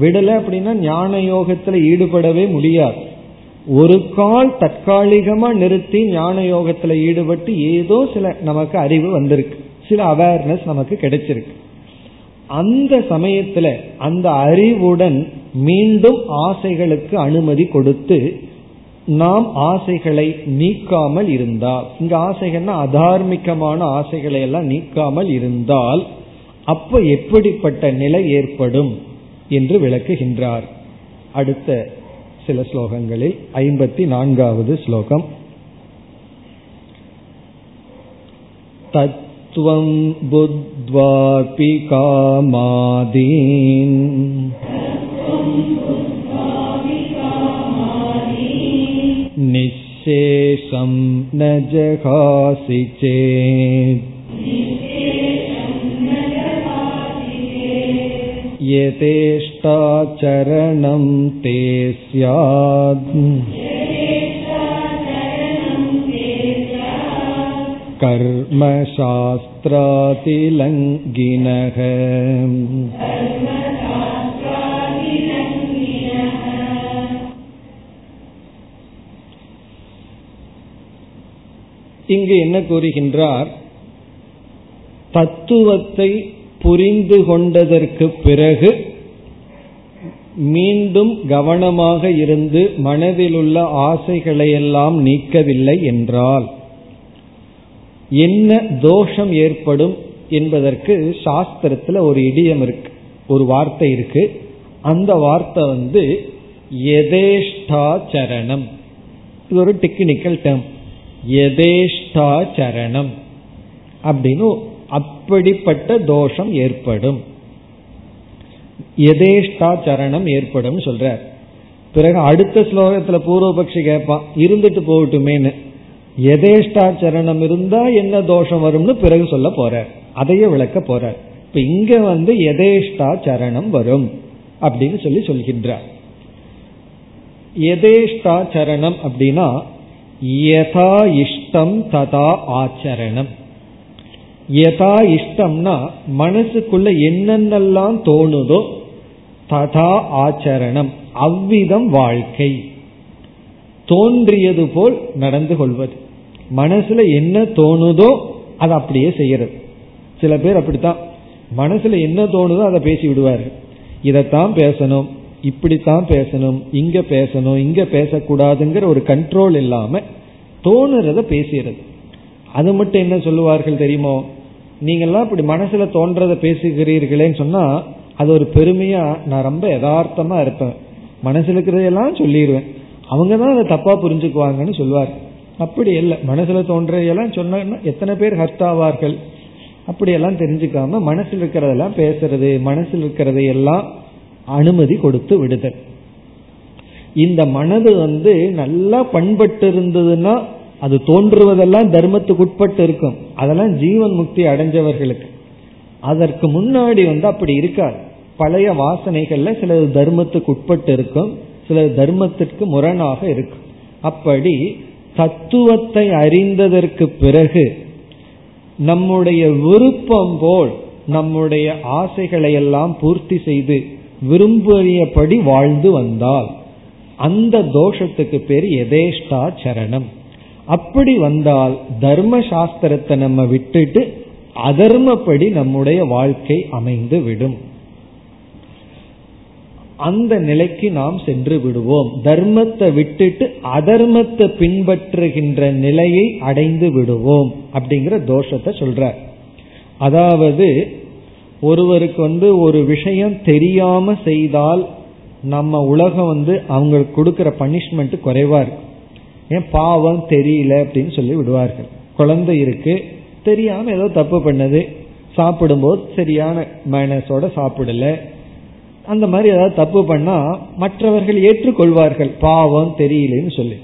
விடலை அப்படின்னா ஞான யோகத்துல ஈடுபடவே முடியாது. ஒரு கால் தற்காலிகமா நிறுத்தி ஞான யோகத்துல ஈடுபட்டு ஏதோ சில நமக்கு அறிவு வந்திருக்கு. சில அவேர்னஸ் நமக்கு கிடைச்சிருக்கு. அந்த சமயத்துல அந்த அறிவுடன் மீண்டும் ஆசைகளுக்கு அனுமதி கொடுத்து நாம் ஆசைகளை நீக்காமல் இருந்தால் இங்க ஆசைகள்னா அதார்மிகமான ஆசைகளை எல்லாம் நீக்காமல் இருந்தால் அப்ப எப்படிப்பட்ட நிலை ஏற்படும் என்று விளக்குகின்றார். அடுத்த சில ஸ்லோகங்களில் ஐம்பத்தி நான்காவது ஸ்லோகம் தத்துவம் புத்வாபி காமாதீன் निःशेषं न जघासि चेत् यथेष्टाचरणं ते स्यात् कर्मशास्त्रातिलङ्गिनः இங்கு என்ன கூறுகின்றார் தத்துவத்தை புரிந்து கொண்டதற்கு பிறகு மீண்டும் கவனமாக இருந்து மனதிலுள்ள ஆசைகளையெல்லாம் நீக்கவில்லை என்றால் என்ன தோஷம் ஏற்படும் என்பதற்கு சாஸ்திரத்துல ஒரு இடியம் இருக்கு ஒரு வார்த்தை இருக்கு. அந்த வார்த்தை வந்து எதேஷ்டாச்சரணம் இது ஒரு டெக்னிக்கல் டேர்ம் எதேஷ்டாச்சரணம் அப்படின்னு அப்படிப்பட்ட தோஷம் ஏற்படும். எதேஷ்டாச்சரணம் ஏற்படும் சொல்றார். பிறகு அடுத்த ஸ்லோகத்துல பூர்வபக்ஷி கேட்பான் இருந்துட்டு போகட்டுமேனு எதேஷ்டாச்சரணம் இருந்தா என்ன தோஷம் வரும்னு பிறகு சொல்ல போறார். அதையே விளக்க போறார். இப்ப இங்க வந்து எதேஷ்டாச்சரணம் வரும் அப்படின்னு சொல்லி சொல்கின்றார். எதேஷ்டாச்சரணம் அப்படின்னா யதா இஷ்டம் ததா ஆச்சரணம். யதா இஷ்டம்னா மனசுக்குள்ள என்னென்னலாம் தோணுதோ ததா ஆச்சரணம் அவ்விதம் வாழ்க்கை. தோன்றியது போல் நடந்து கொள்வது. மனசுல என்ன தோணுதோ அதை அப்படியே செய்யறது. சில பேர் அப்படித்தான். மனசுல என்ன தோணுதோ அதை பேசி விடுவாரு இதைத்தான் பேசணும் இப்படித்தான் பேசணும் இங்க பேசணும் இங்க பேசக்கூடாதுங்கிற ஒரு கண்ட்ரோல் இல்லாம தோணுறத பேசுறது. அது மட்டும் என்ன சொல்லுவார்கள் தெரியுமோ? நீங்கெல்லாம் இப்படி மனசுல தோன்றத பேசுகிறீர்களேன்னு சொன்னா அது ஒரு பெருமையா நான் ரொம்ப யதார்த்தமா இருப்பேன். மனசுல இருக்கிறதையெல்லாம் சொல்லிடுவேன் அவங்க தான் அதை தப்பா புரிஞ்சுக்குவாங்கன்னு சொல்லுவார் அப்படி இல்லை. மனசுல தோன்றதையெல்லாம் சொன்னா எத்தனை பேர் ஹர்ட் ஆவார்கள்? அப்படியெல்லாம் தெரிஞ்சுக்காம மனசில் இருக்கிறதெல்லாம் பேசுறது மனசில் இருக்கிறதையெல்லாம் அனுமதி கொடுத்து விடுதல். இந்த மனது வந்து நல்லா பண்பட்டு இருந்ததுன்னா அது தோன்றுவதெல்லாம் தர்மத்துக்கு உட்பட்டு இருக்கும். அதெல்லாம் ஜீவன் முக்தி அடைஞ்சவர்களுக்கு. அதற்கு முன்னாடி வந்து அப்படி இருக்காது. பழைய வாசனைகள்ல சிலது தர்மத்துக்கு உட்பட்டு இருக்கும். சிலது தர்மத்திற்கு முரணாக இருக்கும். அப்படி தத்துவத்தை அறிந்ததற்கு பிறகு நம்முடைய விருப்பம் போல் நம்முடைய ஆசைகளை எல்லாம் பூர்த்தி செய்து விரும்பியபடி வாழ்ந்து வந்தால் அந்த தோஷத்துக்கு பேர் எதேஷ்டா சரணம். அப்படி வந்தால் தர்ம சாஸ்திரத்தை நம்ம விட்டுட்டு அதர்மப்படி நம்முடைய வாழ்க்கை அமைந்து விடும். அந்த நிலைக்கு நாம் சென்று விடுவோம். தர்மத்தை விட்டுட்டு அதர்மத்தை பின்பற்றுகின்ற நிலையை அடைந்து விடுவோம் அப்படிங்கிற தோஷத்தை சொல்ற. அதாவது ஒருவருக்கு வந்து ஒரு விஷயம் தெரியாம செய்தால் நம்ம உலகம் வந்து அவங்களுக்கு கொடுக்கிற பனிஷ்மெண்ட் குறைவா இருக்கு. ஏன் பாவம் தெரியல அப்படின்னு சொல்லி விடுவார்கள். குழந்தை இருக்கு தெரியாம ஏதோ தப்பு பண்ணது சாப்பிடும்போது சரியான மேனஸோட சாப்பிடல. அந்த மாதிரி ஏதாவது தப்பு பண்ணா மற்றவர்கள் ஏற்றுக்கொள்வார்கள். பாவம் தெரியலன்னு சொல்லி.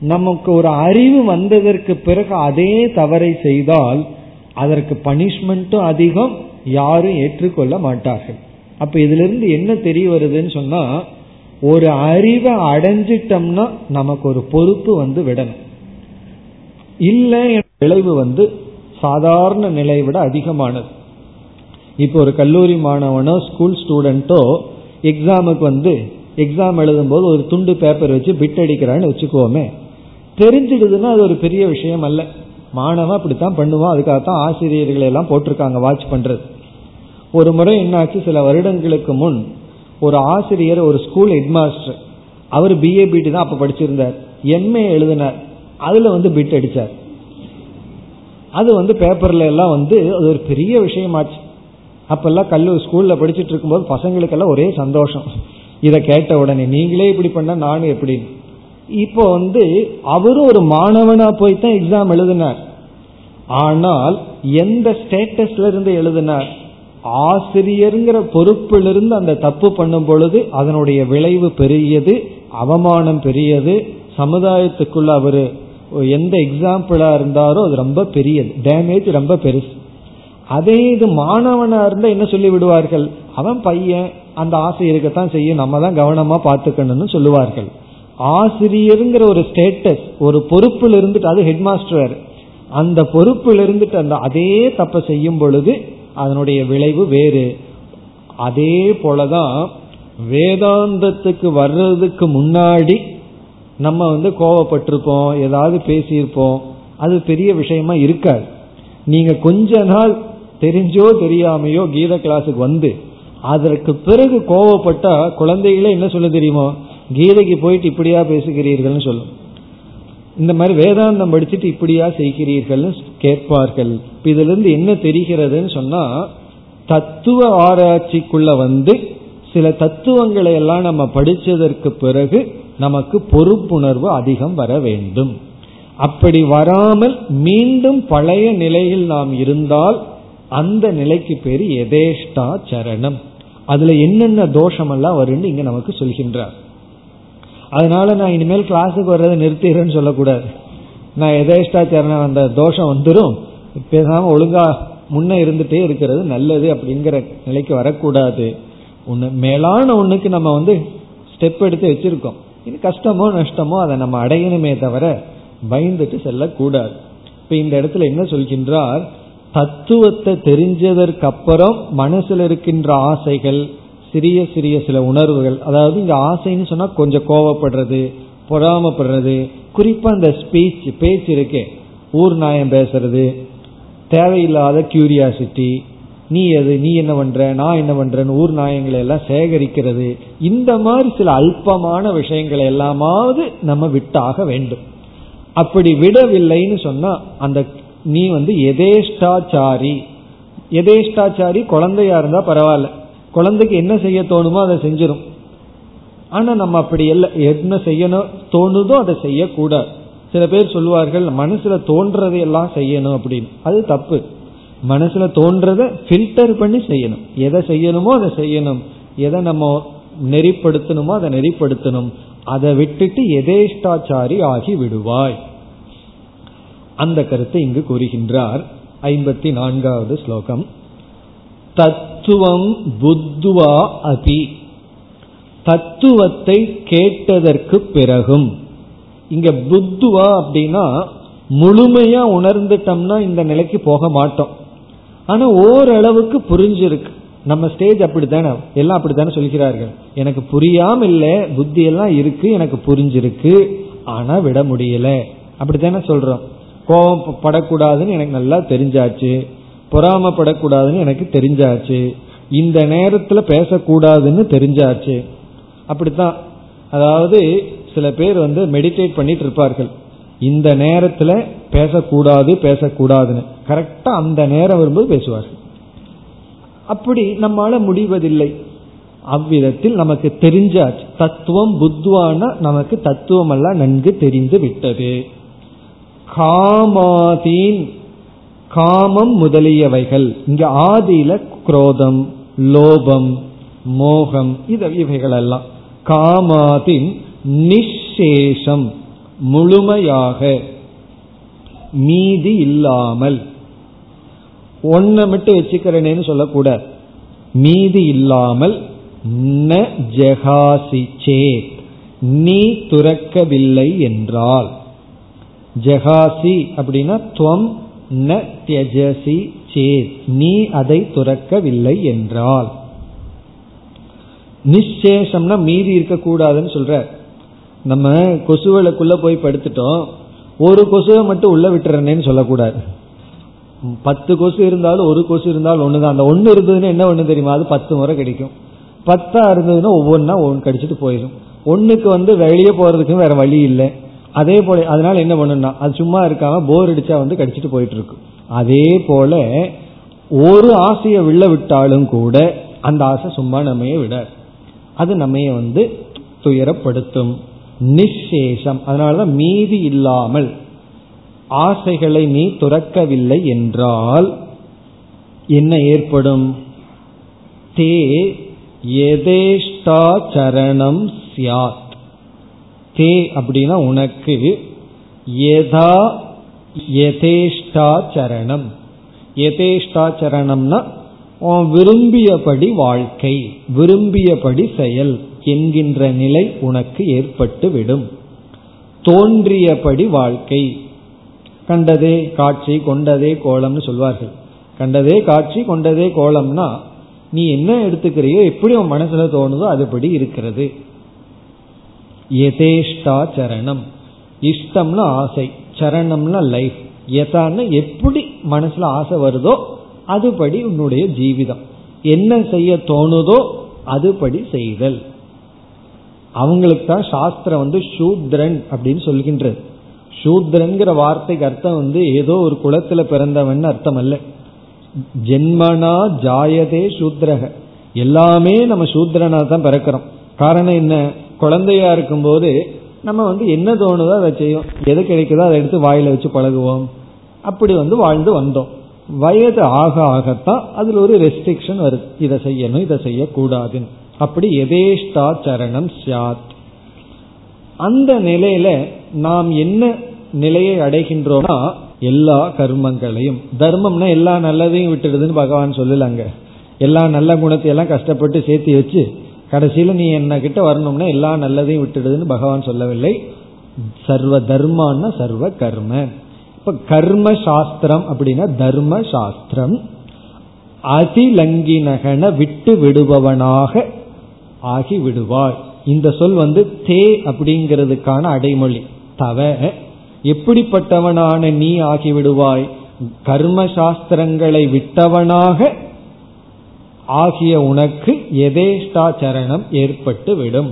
நமக்கு ஒரு அறிவு வந்ததற்கு பிறகு அதே தவறை செய்தால் அதற்கு பனிஷ்மெண்ட்டும் அதிகம் யாரும் ஏற்றுக்கொள்ள மாட்டார்கள். அப்ப இதுல இருந்து என்ன தெரிய வருதுன்னு சொன்னா ஒரு அறிவை அடைஞ்சிட்டோம்னா நமக்கு ஒரு பொறுப்பு வந்து விடணும். இல்லை விளைவு வந்து சாதாரண நிலை விட அதிகமானது. இப்போ ஒரு கல்லூரி மாணவனோ ஸ்கூல் ஸ்டூடெண்ட்டோ எக்ஸாமுக்கு வந்து எக்ஸாம் எழுதும்போது ஒரு துண்டு பேப்பர் வச்சு பிட் அடிக்கிறான்னு வச்சுக்கோமே. தெரிஞ்சிடுதுன்னா அது ஒரு பெரிய விஷயம் அல்ல. மாணவன் அப்படித்தான் பண்ணுவான். அதுக்காகத்தான் ஆசிரியர்களை எல்லாம் போட்டிருக்காங்க வாட்ச் பண்றது. ஒரு முறை என்னாச்சு சில வருடங்களுக்கு முன் ஒரு ஆசிரியர் ஒரு ஸ்கூல் ஹெட்மாஸ்டர் அவர் பிஏ பிடி தான் அப்போ படிச்சிருந்தார். எம்ஏ எழுதினார். அதில் வந்து பிட் அடித்தார் அது வந்து பேப்பர்ல எல்லாம் வந்து அது ஒரு பெரிய விஷயமாச்சு. அப்பெல்லாம் கல்லூரி ஸ்கூல்ல படிச்சுட்டு இருக்கும்போது பசங்களுக்கெல்லாம் ஒரே சந்தோஷம். இதை கேட்ட உடனே நீங்களே இப்படி பண்ண நானும் எப்படின்னு? இப்போ வந்து அவரும் ஒரு மாணவனா போய் தான் எக்ஸாம் எழுதினார். ஆனால் எந்த ஸ்டேட்டஸ்ல இருந்து எழுதினார்? ஆசிரியருங்கிற பொறுப்பிலிருந்து அந்த தப்பு பண்ணும் பொழுது அதனுடைய விளைவு பெரியது அவமானம் பெரியது சமுதாயத்துக்குள்ள அவர் எந்த எக்ஸாம்பிளா இருந்தாரோ அது ரொம்ப பெரியது டேமேஜ் ரொம்ப பெருசு. அதே இது மாணவனா இருந்தா என்ன சொல்லி விடுவார்கள்? அவன் பையன் அந்த ஆசை இருக்கத்தான் செய்யும் நம்ம தான் கவனமா பார்த்துக்கணும்னு சொல்லுவார்கள். ஆசிரியருங்கிற ஒரு ஸ்டேட்டஸ் ஒரு பொறுப்பில் இருந்துட்டு அது ஹெட் மாஸ்டர் அந்த பொறுப்பில் இருந்துட்டு அந்த அதே தப்பை செய்யும் பொழுது அதனுடைய விளைவு வேறு. அதே போலதான் வேதாந்தத்துக்கு வர்றதுக்கு முன்னாடி நம்ம வந்து கோவப்பட்டிருப்போம் ஏதாவது பேசியிருப்போம். அது பெரிய விஷயமா இருக்காது. நீங்க கொஞ்ச நாள் தெரிஞ்சோ தெரியாமையோ கீத கிளாஸுக்கு வந்து அதற்கு பிறகு கோவப்பட்டா குழந்தைகளே என்ன சொல்ல தெரியுமோ? கீதைக்கு போயிட்டு இப்படியா பேசுகிறீர்கள்னு சொல்லும். இந்த மாதிரி வேதாந்தம் படிச்சுட்டு இப்படியா செய்கிறீர்கள்னு கேட்பார்கள். இதுல இருந்து என்ன தெரிகிறதுன்னு சொன்னா தத்துவ ஆராய்ச்சிக்குள்ள வந்து சில தத்துவங்களை எல்லாம் நம்ம படிச்சதற்கு பிறகு நமக்கு பொறுப்புணர்வு அதிகம் வர வேண்டும். அப்படி வராமல் மீண்டும் பழைய நிலையில் நாம் இருந்தால் அந்த நிலைக்கு பேர் எதேஷ்டா சரணம். அதுல என்னென்ன தோஷம் எல்லாம் வரும்னு இங்க நமக்கு சொல்கின்றார். அதனால நான் இனிமேல் கிளாஸுக்கு வர்றதை நிறுத்திடுறேன்னு சொல்லக்கூடாது. நான் எதேஷ்டாச்சரணம் அந்த தோஷம் வந்துடும் பேசாம ஒழுங்கா முன்ன இருந்துட்டே இருக்கிறது நல்லது அப்படிங்கிற நிலைக்கு வரக்கூடாது. ஒன்று மேலான ஒன்றுக்கு நம்ம வந்து ஸ்டெப் எடுத்து வச்சிருக்கோம். இது கஷ்டமோ நஷ்டமோ அதை நம்ம அடையணுமே தவிர பயந்துட்டு செல்லக்கூடாது. இப்ப இந்த இடத்துல என்ன சொல்கின்றார்? தத்துவத்தை தெரிஞ்சதற்கு அப்புறம் மனசில் இருக்கின்ற ஆசைகள் சிறிய சிறிய சில உணர்வுகள். அதாவது இங்க ஆசைன்னு சொன்னா கொஞ்சம் கோவப்படுறது பொறாமப்படுறது. குறிப்பா அந்த ஸ்பீச் பேச்சு இருக்கே. ஊர் நாயம் பேசுறது தேவையில்லாத கியூரியாசிட்டி நீ எது நீ என்ன பண்ற நான் என்ன பண்றேன்னு ஊர் நாயங்களை எல்லாம் சேகரிக்கிறது. இந்த மாதிரி சில அல்பமான விஷயங்களை எல்லாமாவது நம்ம விட்டாக வேண்டும். அப்படி விடவில்லைன்னு சொன்னா அந்த நீ வந்து எதேஷ்டாச்சாரி எதேஷ்டாச்சாரி குழந்தையா இருந்தா பரவாயில்ல. குழந்தைக்கு என்ன செய்ய தோணுமோ அதை செஞ்சிடும் ஆனா நம்ம அப்படி எல்லாம் என்ன செய்யணும் தோணுதோ அதை செய்யக்கூடாது. சில பேர் சொல்லுவார்கள் மனசுல தோன்றதை எல்லாம் செய்யணும் அப்படின்னு. அது தப்பு. மனசுல தோன்றதை ஃபில்டர் பண்ணி செய்யணும். எதை செய்யணுமோ அதை செய்யணும். எதை நம்ம நெறிப்படுத்தணுமோ அதை நெறிப்படுத்தணும். அதை விட்டுட்டு எதேஷ்டாச்சாரி ஆகி விடுவாய். அந்த கருத்தை இங்கு கூறுகின்றார் ஐம்பத்தி நான்காவது ஸ்லோகம். தத்துவம் புத்துவா அபி தத்துவத்தை கேட்டதற்கு பிறகும். இங்க புத்துவா அப்படின்னா முழுமையா உணர்ந்துட்டோம்னா இந்த நிலைக்கு போக மாட்டோம். ஆனா ஓரளவுக்கு புரிஞ்சிருக்கு. நம்ம ஸ்டேஜ் அப்படித்தானே? எல்லாம் அப்படித்தானே சொல்கிறார்கள். எனக்கு புரியாம இல்ல புத்தி எல்லாம் இருக்கு எனக்கு புரிஞ்சிருக்கு. ஆனா விட முடியல. அப்படித்தானே சொல்றோம். கோபம் படக்கூடாதுன்னு எனக்கு நல்லா தெரிஞ்சாச்சு. பொறாமப்படக்கூடாதுன்னு எனக்கு தெரிஞ்சாச்சு. இந்த நேரத்துல பேசக்கூடாதுன்னு தெரிஞ்சாச்சு. அப்படித்தான். அதாவது சில பேர் வந்து மெடிடேட் பண்ணிட்டு இருப்பார்கள். இந்த நேரத்துல பேசக்கூடாது பேசக்கூடாதுன்னு. கரெக்டா அந்த நேரம் வரும்போது பேசுவார்கள். அப்படி நம்மால முடிவதில்லை. அவ்விதத்தில் நமக்கு தெரிஞ்சாச்சு. தத்துவம் புத்வான நமக்கு தத்துவம் எல்லாம் நன்கு தெரிந்து விட்டது. காமாதீன் காமம் முதலியவைகள். இங்க ஆதியில குரோதம் லோபம் மோகம் இது இவைகள் எல்லாம் காமாதின் நிஷேஷம் முழுமையாக. மீதி இல்லாமல். ஒன்ன மட்டும் வச்சுக்கிறேன்னு சொல்லக்கூடாது மீதி இல்லாமல் ந ஜெகாசி சேத். நீ துறக்கவில்லை என்றால். ஜெகாசி அப்படின்னா துவம் ந தியஜசி சேத். நீ அதை துறக்கவில்லை என்றால். நிச்சேஷம்னா மீதி இருக்கக்கூடாதுன்னு சொல்ற. நம்ம கொசுவலுக்குள்ள போய் படுத்துட்டோம். ஒரு கொசுவை மட்டும் உள்ள விட்டுறனேன்னு சொல்லக்கூடாது. பத்து கொசு இருந்தாலும் ஒரு கொசு இருந்தாலும் ஒண்ணுதான். அந்த ஒண்ணு இருந்ததுன்னா என்ன ஒண்ணு தெரியுமா? அது பத்து முறை கிடைக்கும். பத்தா இருந்ததுன்னா ஒவ்வொன்றா ஒன்று கடிச்சிட்டு போயிடும். ஒண்ணுக்கு வந்து வெளியே போறதுக்கு வேற வழி இல்லை. அதே போல அதனால என்ன பண்ணுன்னா அது சும்மா இருக்காம போர் அடிச்சா வந்து கடிச்சிட்டு போயிட்டு இருக்கு அதே போல ஒரு ஆசையை விழ விட்டாலும் கூட அந்த ஆசை சும்மா நம்மைய விட. அது நம்மைய வந்து துயரப்படுத்தும். நிசேஷம் அதனாலதான் மீதி இல்லாமல் ஆசைகளை நீ துறக்கவில்லை என்றால் என்ன ஏற்படும்? தே எதேஷ்டாச்சரணம் சியாத் தே அப்படின்னா உனக்கு எதா யதேஷ்டாச்சரணம். யதேஷ்டாச்சரணம்னா விரும்பியபடி வாழ்க்கை விரும்பியபடி செயல் என்கின்ற நிலை உனக்கு ஏற்பட்டுவிடும். தோன்றியபடி வாழ்க்கை. கண்டதே காட்சி கொண்டதே கோலம்னு சொல்வார்கள். கண்டதே காட்சி கொண்டதே கோலம்னா நீ என்ன எடுத்துக்கிறியோ எப்படி உன் மனசுல தோணுதோ அதுபடி இருக்கிறது. யதேஷ்டாச்சரணம் இஷ்டம்னா ஆசை சரணம்னா லைஃப் எதான்னு எப்படி மனசுல ஆசை வருதோ அதுபடி உன்னுடைய ஜீவிதம். என்ன செய்ய தோணுதோ அதுபடி செய்தல். அவங்களுக்கு தான் சாஸ்திரம் வந்து சூத்ரன் அப்படின்னு சொல்கின்றது. சூத்ரன்கிற வார்த்தைக்கு அர்த்தம் வந்து ஏதோ ஒரு குளத்துல பிறந்தவன் அர்த்தம் அல்ல ஜென்மனா ஜாயதே சூத்ரக. எல்லாமே நம்ம சூத்ரனா தான் பிறக்கிறோம். காரணம் என்ன? குழந்தையா இருக்கும்போது நம்ம வந்து என்ன தோணுதோ அதை செய்யும். எது கிடைக்குதோ அதை எடுத்து வாயில வச்சு பழகுவோம். அப்படி வந்து வாழ்ந்து வந்தோம். வயது ஆக ஆகத்தான் அதில் ஒரு ரெஸ்ட்ரிக்ஷன் வருது. இதை செய்யணும் இதை செய்யக்கூடாதுன்னு. அப்படி எதேஷ்டாச்சரணம் சாத். அந்த நிலையில நாம் என்ன நிலையை அடைகின்றோம்னா எல்லா கர்மங்களையும். தர்மம்னா எல்லா நல்லதையும் விட்டுடுதுன்னு பகவான் சொல்லலங்க. எல்லா நல்ல குணத்தையெல்லாம் கஷ்டப்பட்டு சேர்த்து வச்சு கடைசியில நீ என்ன கிட்ட வரணும்னா எல்லா நல்லதையும் விட்டுடுதுன்னு பகவான் சொல்லவில்லை. சர்வ தர்மான்னா சர்வ கர்ம. இப்ப கர்ம சாஸ்திரம் அப்படின்னா தர்ம சாஸ்திரம். அதிலங்கினகன விட்டு விடுபவனாக ஆகி விடுவாய் இந்த சொல் வந்து தே அப்படிங்கிறதுக்கான அடைமொழி. தவ. எப்படிப்பட்டவனான நீ ஆகிவிடுவாய் கர்ம சாஸ்திரங்களை விட்டவனாக ஆகிய உனக்கு எதேஷ்டா சரணம் ஏற்பட்டு விடும்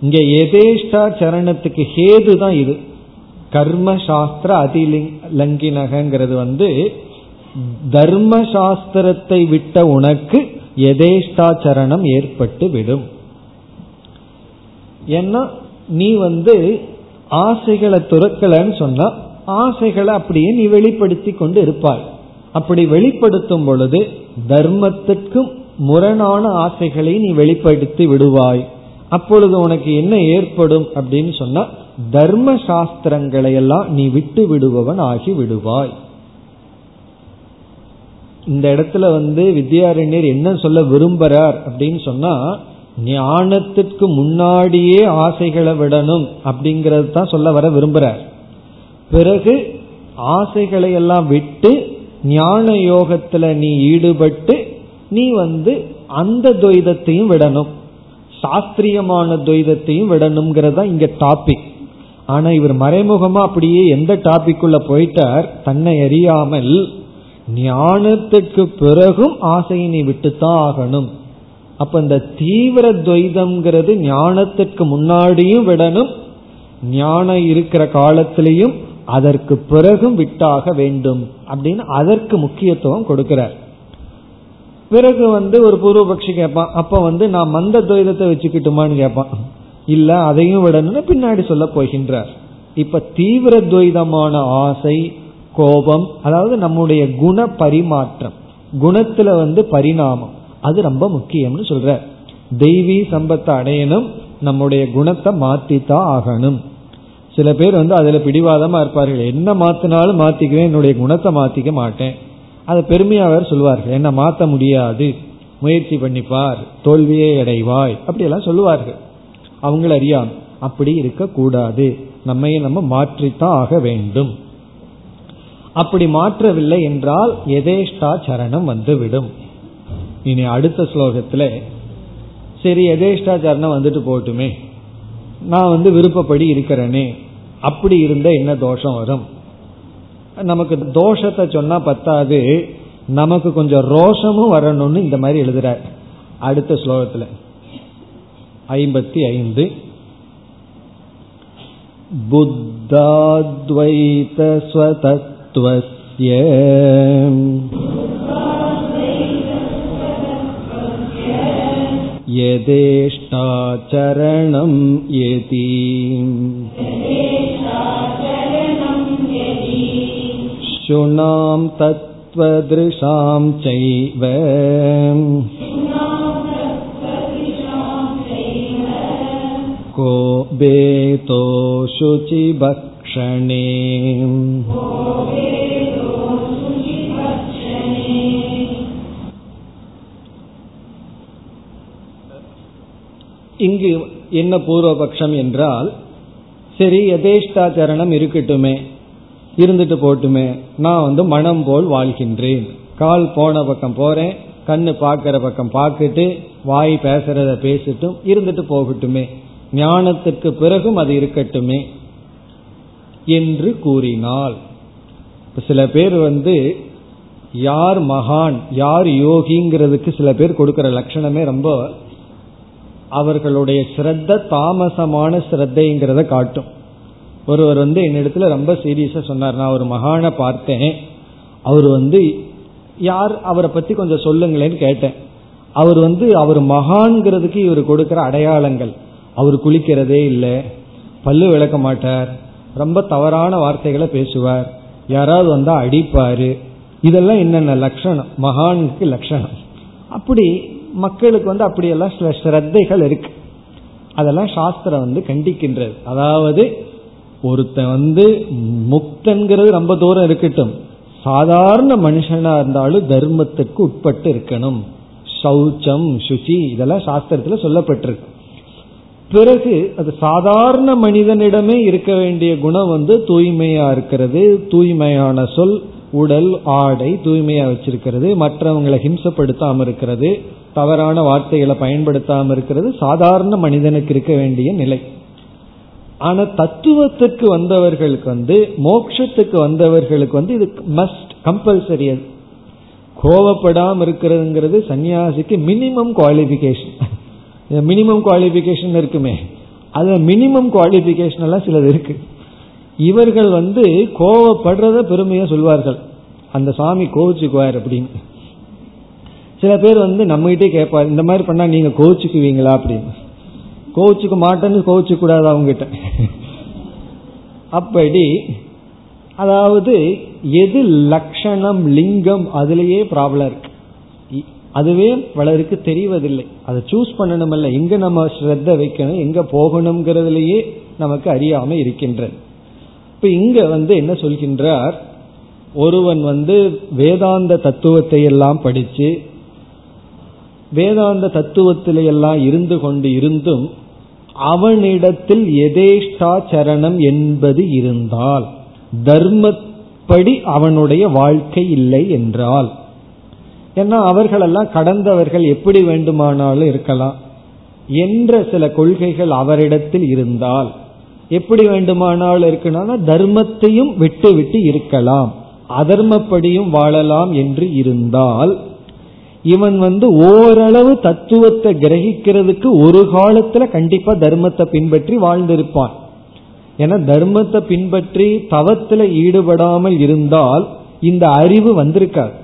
இங்க எதேஷ்டாச்சரணத்துக்கு ஹேது தான் இது. கர்ம சாஸ்திர அதிலங்கினகிறது வந்து தர்ம சாஸ்திரத்தை விட்ட உனக்கு எதேஷ்டா சரணம் ஏற்பட்டு விடும் ஏன்னா நீ வந்து ஆசைகளை துறக்கலன்னு சொன்னா ஆசைகளை அப்படியே நீ வெளிப்படுத்தி கொண்டு இருப்பாய். அப்படி வெளிப்படுத்தும் பொழுது தர்மத்திற்கும் முரணான ஆசைகளை நீ வெளிப்படுத்தி விடுவாய். அப்பொழுது உனக்கு என்ன ஏற்படும் அப்படின்னு சொன்னா தர்ம சாஸ்திரங்களை எல்லாம் நீ விட்டு விடுபவன் ஆகி விடுவாய். இந்த இடத்துல வந்து வித்யாரண்யர் என்ன சொல்ல விரும்புறார் அப்படின்னு சொன்னா ஞானத்திற்கு முன்னாடியே ஆசைகளை விடணும் அப்படிங்கறது தான் சொல்ல வர விரும்புறார். பிறகு ஆசைகளை எல்லாம் விட்டு ஞான யோகத்துல நீ ஈடுபட்டு நீ வந்து அந்த துவைதத்தையும் விடணும். சாஸ்திரியமான துவைதத்தையும் விடணுங்கிறது தான் இங்க டாபிக் ஆனா இவர் மறைமுகமா அப்படியே எந்த டாபிக்குள்ள போயிட்டார்? தன்னை அறியாமல் ஞானத்துக்கு பிறகும் ஆசையை நீ விட்டுத்தான் ஆகணும். அப்ப இந்த தீவிர துவைதம்ங்கிறது ஞானத்துக்கு முன்னாடியும் விடணும் ஞானம் இருக்கிற காலத்திலையும் அதற்கு பிறகும் விட்டாக வேண்டும் அப்படின்னு அதற்கு முக்கியத்துவம் கொடுக்கிறார். பிறகு வந்து ஒரு பூர்வபக்ஷி கேட்பான் அப்ப வந்து நான் மந்த துவைதத்தை வச்சுக்கிட்டுமான்னு கேட்பான். இல்ல அதையும் விடணும்னு பின்னாடி சொல்ல போகின்றார். இப்ப தீவிர துவைதமான ஆசை கோபம் அதாவது நம்முடைய குண பரிமாற்றம் குணத்துல வந்து பரிணாமம் அது ரொம்ப முக்கியம்னு சொல்ற தெய்வீ சம்பத்தை அடையணும் நம்முடைய குணத்தை மாத்தித்தான் ஆகணும். சில பேர் வந்து அதுல பிடிவாதமா இருப்பார்கள். என்ன மாத்தினாலும் மாத்திக்குவேன் என்னுடைய குணத்தை மாத்திக்க மாட்டேன். அதை பெருமையா அவர் சொல்வார்கள். என்ன மாத்த முடியாது. முயற்சி பண்ணிப்பார். தோல்வியே அடைவாய். அப்படி எல்லாம் சொல்லுவார்கள். அவங்கள அறியாம. அப்படி இருக்கக்கூடாது. நம்மையை நம்ம மாற்றித்தான் ஆக வேண்டும். அப்படி மாற்றவில்லை என்றால் எதேஷ்டா சரணம் வந்துவிடும். இனி அடுத்த ஸ்லோகத்தில் சரி எதேஷ்டா சரணம் வந்துட்டு போட்டுமே நான் வந்து விருப்பப்படி இருக்கிறேனே. அப்படி இருந்த என்ன தோஷம் வரும் நமக்கு தோஷத்தை சொன்னா பத்தாது நமக்கு கொஞ்சம் ரோஷமும் வரணும்னு இந்த மாதிரி எழுதுறார் அடுத்த ஸ்லோகத்துல ஐம்பத்தி ஐந்து बुद्धाद्वैतस्वतत्त्वस्य यदेष्टाचरणं यति शुनां तत्त्वदृशां चैव को बेतो शुचिभक्षणे இங்கு என்ன பூர்வபக்ஷம் என்றால் சரி யதேஷ்டாச்சரணம் இருக்கட்டுமே இருந்துட்டு போட்டுமே நான் வந்து மனம் போல் வாழ்கின்றேன். கால் போன பக்கம் போறேன் கண்ணு பார்க்கிற பக்கம் பார்த்துட்டு வாய் பேசுறத பேசிட்டும் இருந்துட்டு போகட்டுமே. ஞானத்துக்கு பிறகும் அது இருக்கட்டுமே என்று கூறினால் சில பேர் வந்து யார் மகான் யார் யோகிங்கிறதுக்கு சில பேர் கொடுக்கிற லட்சணமே ரொம்ப அவர்களுடைய ஸ்ரத்த தாமசமான ஸ்ரத்தைங்கிறத காட்டும். ஒருவர் வந்து என்னிடத்துல ரொம்ப சீரியஸா சொன்னார். நான் ஒரு மகானை பார்த்தேன். அவர் வந்து யார் அவரை பத்தி கொஞ்சம் சொல்லுங்களேன்னு கேட்டேன். அவர் வந்து அவர் மகான்கிறதுக்கு இவர் கொடுக்கிற அடையாளங்கள். அவர் குளிக்கிறதே இல்லை. பல்லு விளக்க மாட்டார். ரொம்ப தவறான வார்த்தைகளை பேசுவார். யாராவது வந்தா அடிப்பாரு. இதெல்லாம் என்னென்ன லட்சணம்? மகானுக்கு லட்சணம். அப்படி மக்களுக்கு வந்து அப்படியெல்லாம் சில ஸ்ரத்தைகள் இருக்கு. அதெல்லாம் சாஸ்திரம் வந்து கண்டிக்கின்றது. அதாவது ஒருத்தன் வந்து முக்தன்கிறது ரொம்ப தூரம் இருக்கட்டும். சாதாரண மனுஷனா இருந்தாலும் தர்மத்துக்கு உட்பட்டு இருக்கணும். சௌச்சம் சுச்சி இதெல்லாம் சாஸ்திரத்துல சொல்லப்பட்டிருக்கு. பிறகு அது சாதாரண மனிதனிடமே இருக்க வேண்டிய குணம் வந்து தூய்மையா இருக்கிறது தூய்மையான சொல் உடல் ஆடை தூய்மையா வச்சிருக்கிறது மற்றவங்களை ஹிம்சப்படுத்தாம இருக்கிறது தவறான வார்த்தைகளை பயன்படுத்தாம இருக்கிறது சாதாரண மனிதனுக்கு இருக்க வேண்டிய நிலை. ஆனா தத்துவத்துக்கு வந்தவர்களுக்கு வந்து மோட்சத்துக்கு வந்தவர்களுக்கு வந்து இது மஸ்ட் கம்பல்சரி அது கோவப்படாம இருக்கிறதுங்கிறது சன்னியாசிக்கு மினிமம் குவாலிபிகேஷன் மினிமம் குவாலிபிகேஷன் இருக்குமே. அது மினிமம் குவாலிபிகேஷன் எல்லாம் சிலது இருக்கு. இவர்கள் வந்து கோவப்படுறத பெருமையா சொல்வார்கள். அந்த சாமி கோவிச்சுக்குவார் அப்படின்னு. சில பேர் வந்து நம்மகிட்டே கேட்பார் இந்த மாதிரி பண்ணா நீங்க கோவிச்சுக்குவீங்களா? அப்படின்னு. கோவிச்சுக்க மாட்டேன்னு கோவிச்சு கூடாது அவங்ககிட்ட. அப்படி அதாவது எது லட்சணம் லிங்கம் அதுலேயே ப்ராப்ளம் இருக்கு. அதுவே பலருக்கு தெரிவதில்லை. அதை சூஸ் பண்ணணுமல்ல. எங்க நம்ம ஸ்ரத்த வைக்கணும் எங்க போகணுங்கிறதுலயே நமக்கு அறியாம இருக்கின்றது. இப்ப இங்க வந்து என்ன சொல்கின்றார்? ஒருவன் வந்து வேதாந்த தத்துவத்தை எல்லாம் படிச்சு வேதாந்த தத்துவத்தில எல்லாம் இருந்து கொண்டு இருந்தும் அவனிடத்தில் எதேஷ்டாச்சரணம் என்பது இருந்தால் தர்மப்படி அவனுடைய வாழ்க்கை இல்லை என்றால். ஏன்னா அவர்களெல்லாம் கடந்தவர்கள் எப்படி வேண்டுமானாலும் இருக்கலாம். என்ற சில கொள்கைகள் அவரிடத்தில் இருந்தால் எப்படி வேண்டுமானாலும் இருக்கணும்னா தர்மத்தையும் விட்டு விட்டு இருக்கலாம். அதர்மப்படியும் வாழலாம் என்று இருந்தால் இவன் வந்து ஓரளவு தத்துவத்தை கிரகிக்கிறதுக்கு ஒரு காலத்துல கண்டிப்பா தர்மத்தை பின்பற்றி வாழ்ந்திருப்பான். ஏன்னா தர்மத்தை பின்பற்றி தவத்துல ஈடுபடாமல் இருந்தால் இந்த அறிவு வந்திருக்காது.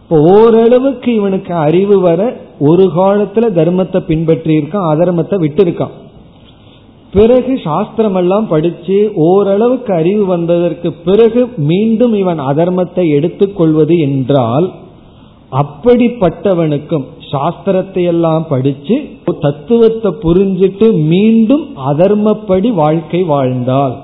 இப்போ ஓரளவுக்கு இவனுக்கு அறிவு வர ஒரு காலத்துல தர்மத்தை பின்பற்றி இருக்கான் அதர்மத்தை விட்டு இருக்கான் பிறகு சாஸ்திரம் எல்லாம் படிச்சு ஓரளவுக்கு அறிவு வந்ததற்கு பிறகு மீண்டும் இவன் அதர்மத்தை எடுத்துக்கொள்வது என்றால் அப்படிப்பட்டவனுக்கும் சாஸ்திரத்தை எல்லாம் படிச்சு தத்துவத்தை புரிஞ்சிட்டு மீண்டும் அதர்மப்படி வாழ்க்கை வாழ்ந்தால்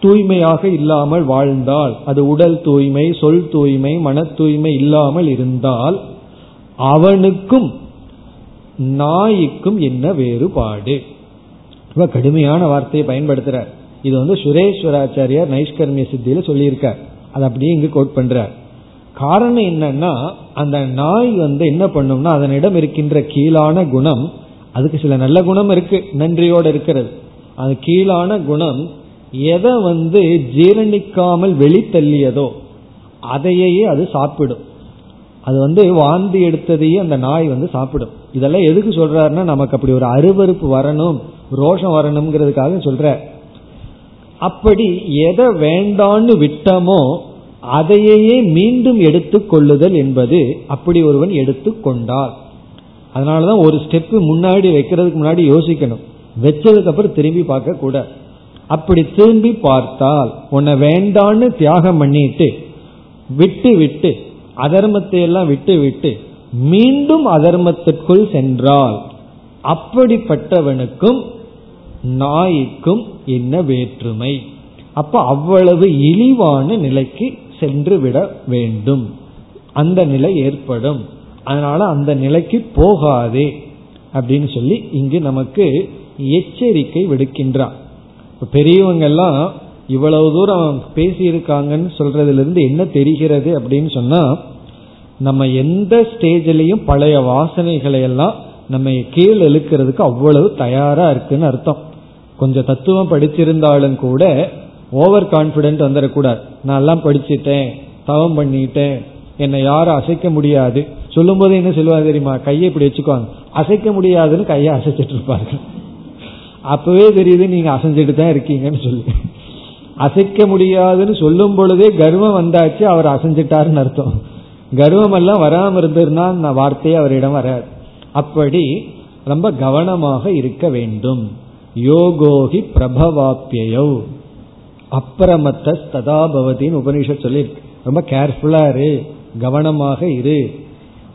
தூய்மையாக இல்லாமல் வாழ்ந்தால் அது உடல் தூய்மை சொல் தூய்மை மன தூய்மை இல்லாமல் இருந்தால் அவனுக்கும் நாய்க்கும் என்ன வேறுபாடு? ரொம்ப கடுமையான வார்த்தையை பயன்படுத்துறார். இது வந்து சுரேஸ்வராச்சாரியார் நைஷ்கர்மிய சித்தியில சொல்லியிருக்கார். அது அப்படியே இங்கு கோட் பண்றார். காரணம் என்னன்னா அந்த நாய் வந்து என்ன பண்ணும்னா அதனிடம் இருக்கின்ற கீழான குணம் அதுக்கு சில நல்ல குணம் இருக்கு நன்றியோடு இருக்கிறது. அது கீழான குணம் எதை வந்து ஜீரணிக்காமல் வெளித்தள்ளியதோ அதையே அது சாப்பிடும். அது வந்து வாந்தி எடுத்ததையே அந்த நாய் வந்து சாப்பிடும். இதெல்லாம் எதுக்கு சொல்றாருன்னா நமக்கு அப்படி ஒரு அருவறுப்பு வரணும் ரோஷம் வரணுங்கிறதுக்காக சொல்ற. அப்படி எதை வேண்டான்னு விட்டமோ அதையே மீண்டும் எடுத்துக்கொள்ளுதல் என்பது அப்படி ஒருவன் எடுத்துக்கொண்டால் அதனாலதான் ஒரு ஸ்டெப் முன்னாடி வைக்கிறதுக்கு முன்னாடி யோசிக்கணும். வச்சதுக்கு அப்புறம் திரும்பி பார்க்க கூட. அப்படி திரும்பி பார்த்தால் உன்னை வேண்டான்னு தியாகம் பண்ணிட்டு விட்டு விட்டு அதர்மத்தை எல்லாம் விட்டு விட்டு மீண்டும் அதர்மத்திற்குள் சென்றால் அப்படிப்பட்டவனுக்கும் நாய்க்கும் என்ன வேற்றுமை? அப்ப அவ்வளவு இழிவான நிலைக்கு சென்று விட வேண்டும். அந்த நிலை ஏற்படும். அதனால அந்த நிலைக்கு போகாதே அப்படின்னு சொல்லி இங்கு நமக்கு எச்சரிக்கை விடுக்கின்றான் பெரியவங்க எல்லாம் இவ்வளவு தூரம் பேசியிருக்காங்கன்னு சொல்றதுல இருந்து என்ன தெரிகிறது அப்படின்னு சொன்னா நம்ம எந்த ஸ்டேஜ்லயும் பழைய வாசனைகளை எல்லாம் நம்ம கீழ் இழுக்கிறதுக்கு அவ்வளவு தயாரா இருக்குன்னு அர்த்தம். கொஞ்சம் தத்துவம் படிச்சிருந்தாலும் கூட ஓவர் கான்பிடென்ட் வந்துடக்கூடாது நான் எல்லாம் படிச்சுட்டேன் தவம் பண்ணிட்டேன் என்னை யாரும் அசைக்க முடியாது. சொல்லும் போது என்ன சொல்லுவாங்க தெரியுமா? கையை இப்படி வச்சுக்குவாங்க. அசைக்க முடியாதுன்னு கையை அசைச்சிட்டு இருப்பாங்க அப்பவே தெரியுது நீங்க அசைஞ்சிட்டு தான் இருக்கீங்கன்னு சொல்லி. அசைக்க முடியாதுன்னு சொல்லும் பொழுதே கர்வம் வந்தாச்சு அவர் அசைஞ்சிட்டாருன்னு அர்த்தம். கர்வம் எல்லாம் வராம இருந்திருந்தா அந்த வார்த்தையே அவரிடம் வராது. அப்படி ரொம்ப கவனமாக இருக்க வேண்டும். யோகோகி பிரபவாப்பியோ அப்பிரமத்த ததாபவதின்னு உபனிஷத் சொல்லி ரொம்ப கேர்ஃபுல்லா இரு. கவனமாக இரு.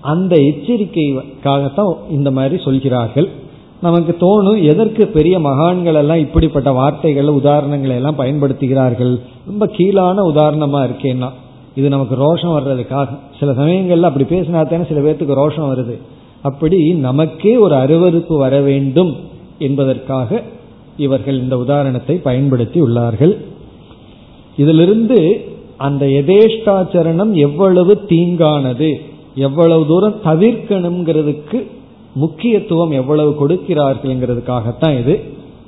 அந்த எச்சரிக்கைக்காகத்தான் இந்த மாதிரி சொல்கிறார்கள். நமக்கு தோணும் எதற்கு பெரிய மகான்கள் எல்லாம் இப்படிப்பட்ட வார்த்தைகள் உதாரணங்களை எல்லாம் பயன்படுத்துகிறார்கள்? ரொம்ப கீழான உதாரணமா இருக்கேன்னா இது நமக்கு ரோஷம் வர்றதுக்காக. சில சமயங்கள்ல அப்படி பேசினா தானே சில பேர்த்துக்கு ரோஷம் வருது. அப்படி நமக்கே ஒரு அருவறுப்பு வர வேண்டும் என்பதற்காக இவர்கள் இந்த உதாரணத்தை பயன்படுத்தி உள்ளார்கள். இதிலிருந்து அந்த எதேஷ்டாச்சரணம் எவ்வளவு தீங்கானது எவ்வளவு தூரம் தவிர்க்கணுங்கிறதுக்கு முக்கியத்துவம் எவ்வளவு கொடுக்கிறார்கள்ங்கிறதுக்காகத்தான் இது.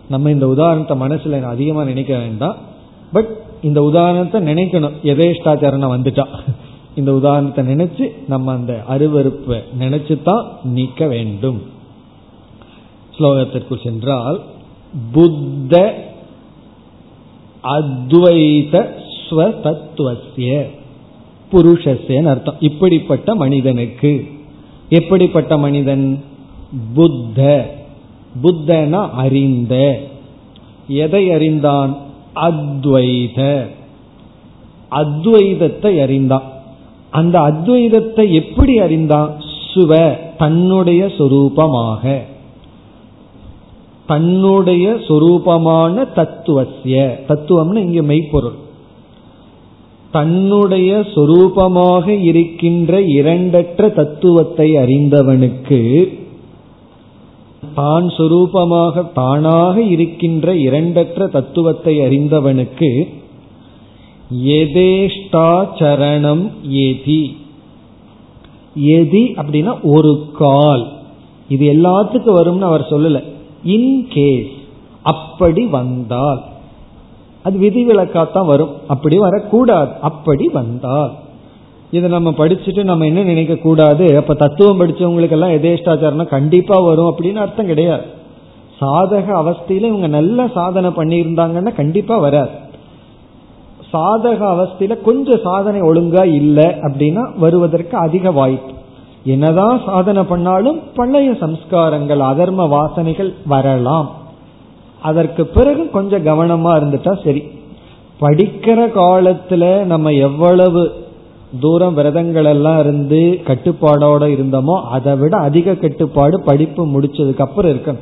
நம்ம இந்த உதாரணத்தை மனசுல அதிகமா நினைக்க வேண்டாம். பட் இந்த உதாரணத்தை நினைக்கணும். எதேஷ்டாச்சரணம் வந்துட்டா. இந்த உதாரணத்தை நினைச்சு நம்ம அந்த அருவறுப்பை நினைச்சுதான் நீக்க வேண்டும். ஸ்லோகத்திற்கு சென்றால் புத்த அத்வைத ஸ்வதத்துவசிய புருஷஸ்யன்னு அர்த்தம். இப்படிப்பட்ட மனிதனுக்கு. எப்படிப்பட்ட மனிதன்? புத்த. புத்தனா அறிந்த. எதை அறிந்தான்? அத்வைத. அத்வைதத்தை அறிந்தான். அந்த அத்வைதத்தை எப்படி அறிந்தான்? சுவ தன்னுடைய சொரூபமாக. தன்னுடைய சொரூபமான தத்துவசிய தத்துவம்னு இங்க மெய்ப்பொருள். தன்னுடைய சொரூபமாக இருக்கின்ற இரண்டற்ற தத்துவத்தை அறிந்தவனுக்கு தான் சொரூபமாக தானாக இருக்கின்ற இரண்டற்ற தத்துவத்தை அறிந்தவனுக்கு எதேஷ்டாச்சரணம் ஏதி. எதி அப்படின்னா ஒரு கால். இது எல்லாத்துக்கும் வரும்னு அவர் சொல்லலை. In case. அப்படி வந்தால். அது விதிவிலக்காத்தான் வரும். அப்படி வரக்கூடாது. அப்படி வந்தால். இதை நம்ம படிச்சுட்டு நம்ம என்ன நினைக்க கூடாது அப்ப தத்துவம் படிச்சவங்களுக்கு எல்லாம் எதேஷ்டாச்சாரம்னா கண்டிப்பா வரும் அப்படின்னு அர்த்தம் கிடையாது. சாதக அவஸ்தையில இவங்க நல்ல சாதனை பண்ணியிருந்தாங்கன்னா கண்டிப்பா வராது. சாதக அவஸ்தையில கொஞ்சம் சாதனை ஒழுங்கா இல்லை அப்படின்னா வருவதற்கு அதிக வாய்ப்பு. என்னதான் சாதனை பண்ணாலும் பழைய சம்ஸ்காரங்கள் அதர்ம வாசனைகள் வரலாம். அதற்கு பிறகு கொஞ்சம் கவனமா இருந்துட்டா சரி. படிக்கிற காலத்துல நம்ம எவ்வளவு தூரம் விரதங்கள் எல்லாம் இருந்து கட்டுப்பாடோட இருந்தோமோ அதை விட அதிக கட்டுப்பாடு படிப்பு முடிச்சதுக்கு அப்புறம் இருக்கும்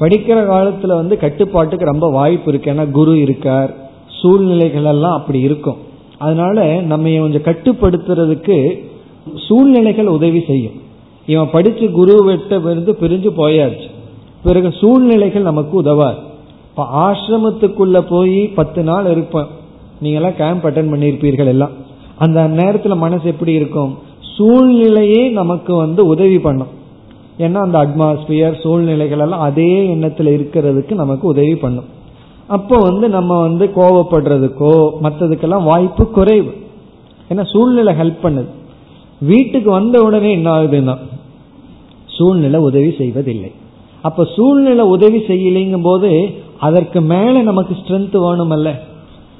படிக்கிற காலத்துல வந்து கட்டுப்பாட்டுக்கு ரொம்ப வாய்ப்பு இருக்கு. ஏன்னா குரு இருக்கார். சூழ்நிலைகள் எல்லாம் அப்படி இருக்கும். அதனால நம்ம கொஞ்சம் கட்டுப்படுத்துறதுக்கு சூழ்நிலைகள் உதவி செய்யும். இவன் படிச்சு குரு விட்ட இருந்து பிரிஞ்சு போயாச்சு. பிறகு சூழ்நிலைகள் நமக்கு உதவாது. இப்ப ஆசிரமத்துக்குள்ள போய் பத்து நாள் இருப்பேன். நீங்க எல்லாம் கேம்ப் அட்டன் பண்ணியிருப்பீர்கள் எல்லாம். அந்த நேரத்துல மனசு எப்படி இருக்கும்? சூழ்நிலையே நமக்கு வந்து உதவி பண்ணும். ஏன்னா அந்த அட்மாஸ்பியர் சூழ்நிலைகள் எல்லாம் அதே எண்ணத்துல இருக்கிறதுக்கு நமக்கு உதவி பண்ணும். அப்போ வந்து நம்ம வந்து கோவப்படுறதுக்கோ மற்றதுக்கெல்லாம் வாய்ப்பு குறைவு. ஏன்னா சூழ்நிலை ஹெல்ப் பண்ணுது. வீட்டுக்கு வந்த உடனே என்ன ஆகுதுன்னா சூழ்நிலை உதவி செய்வதில்லை. அப்ப சூழ்நிலை உதவி செய்யலைங்கும் போது அதற்கு மேல நமக்கு ஸ்ட்ரென்த் வேணுமல்ல.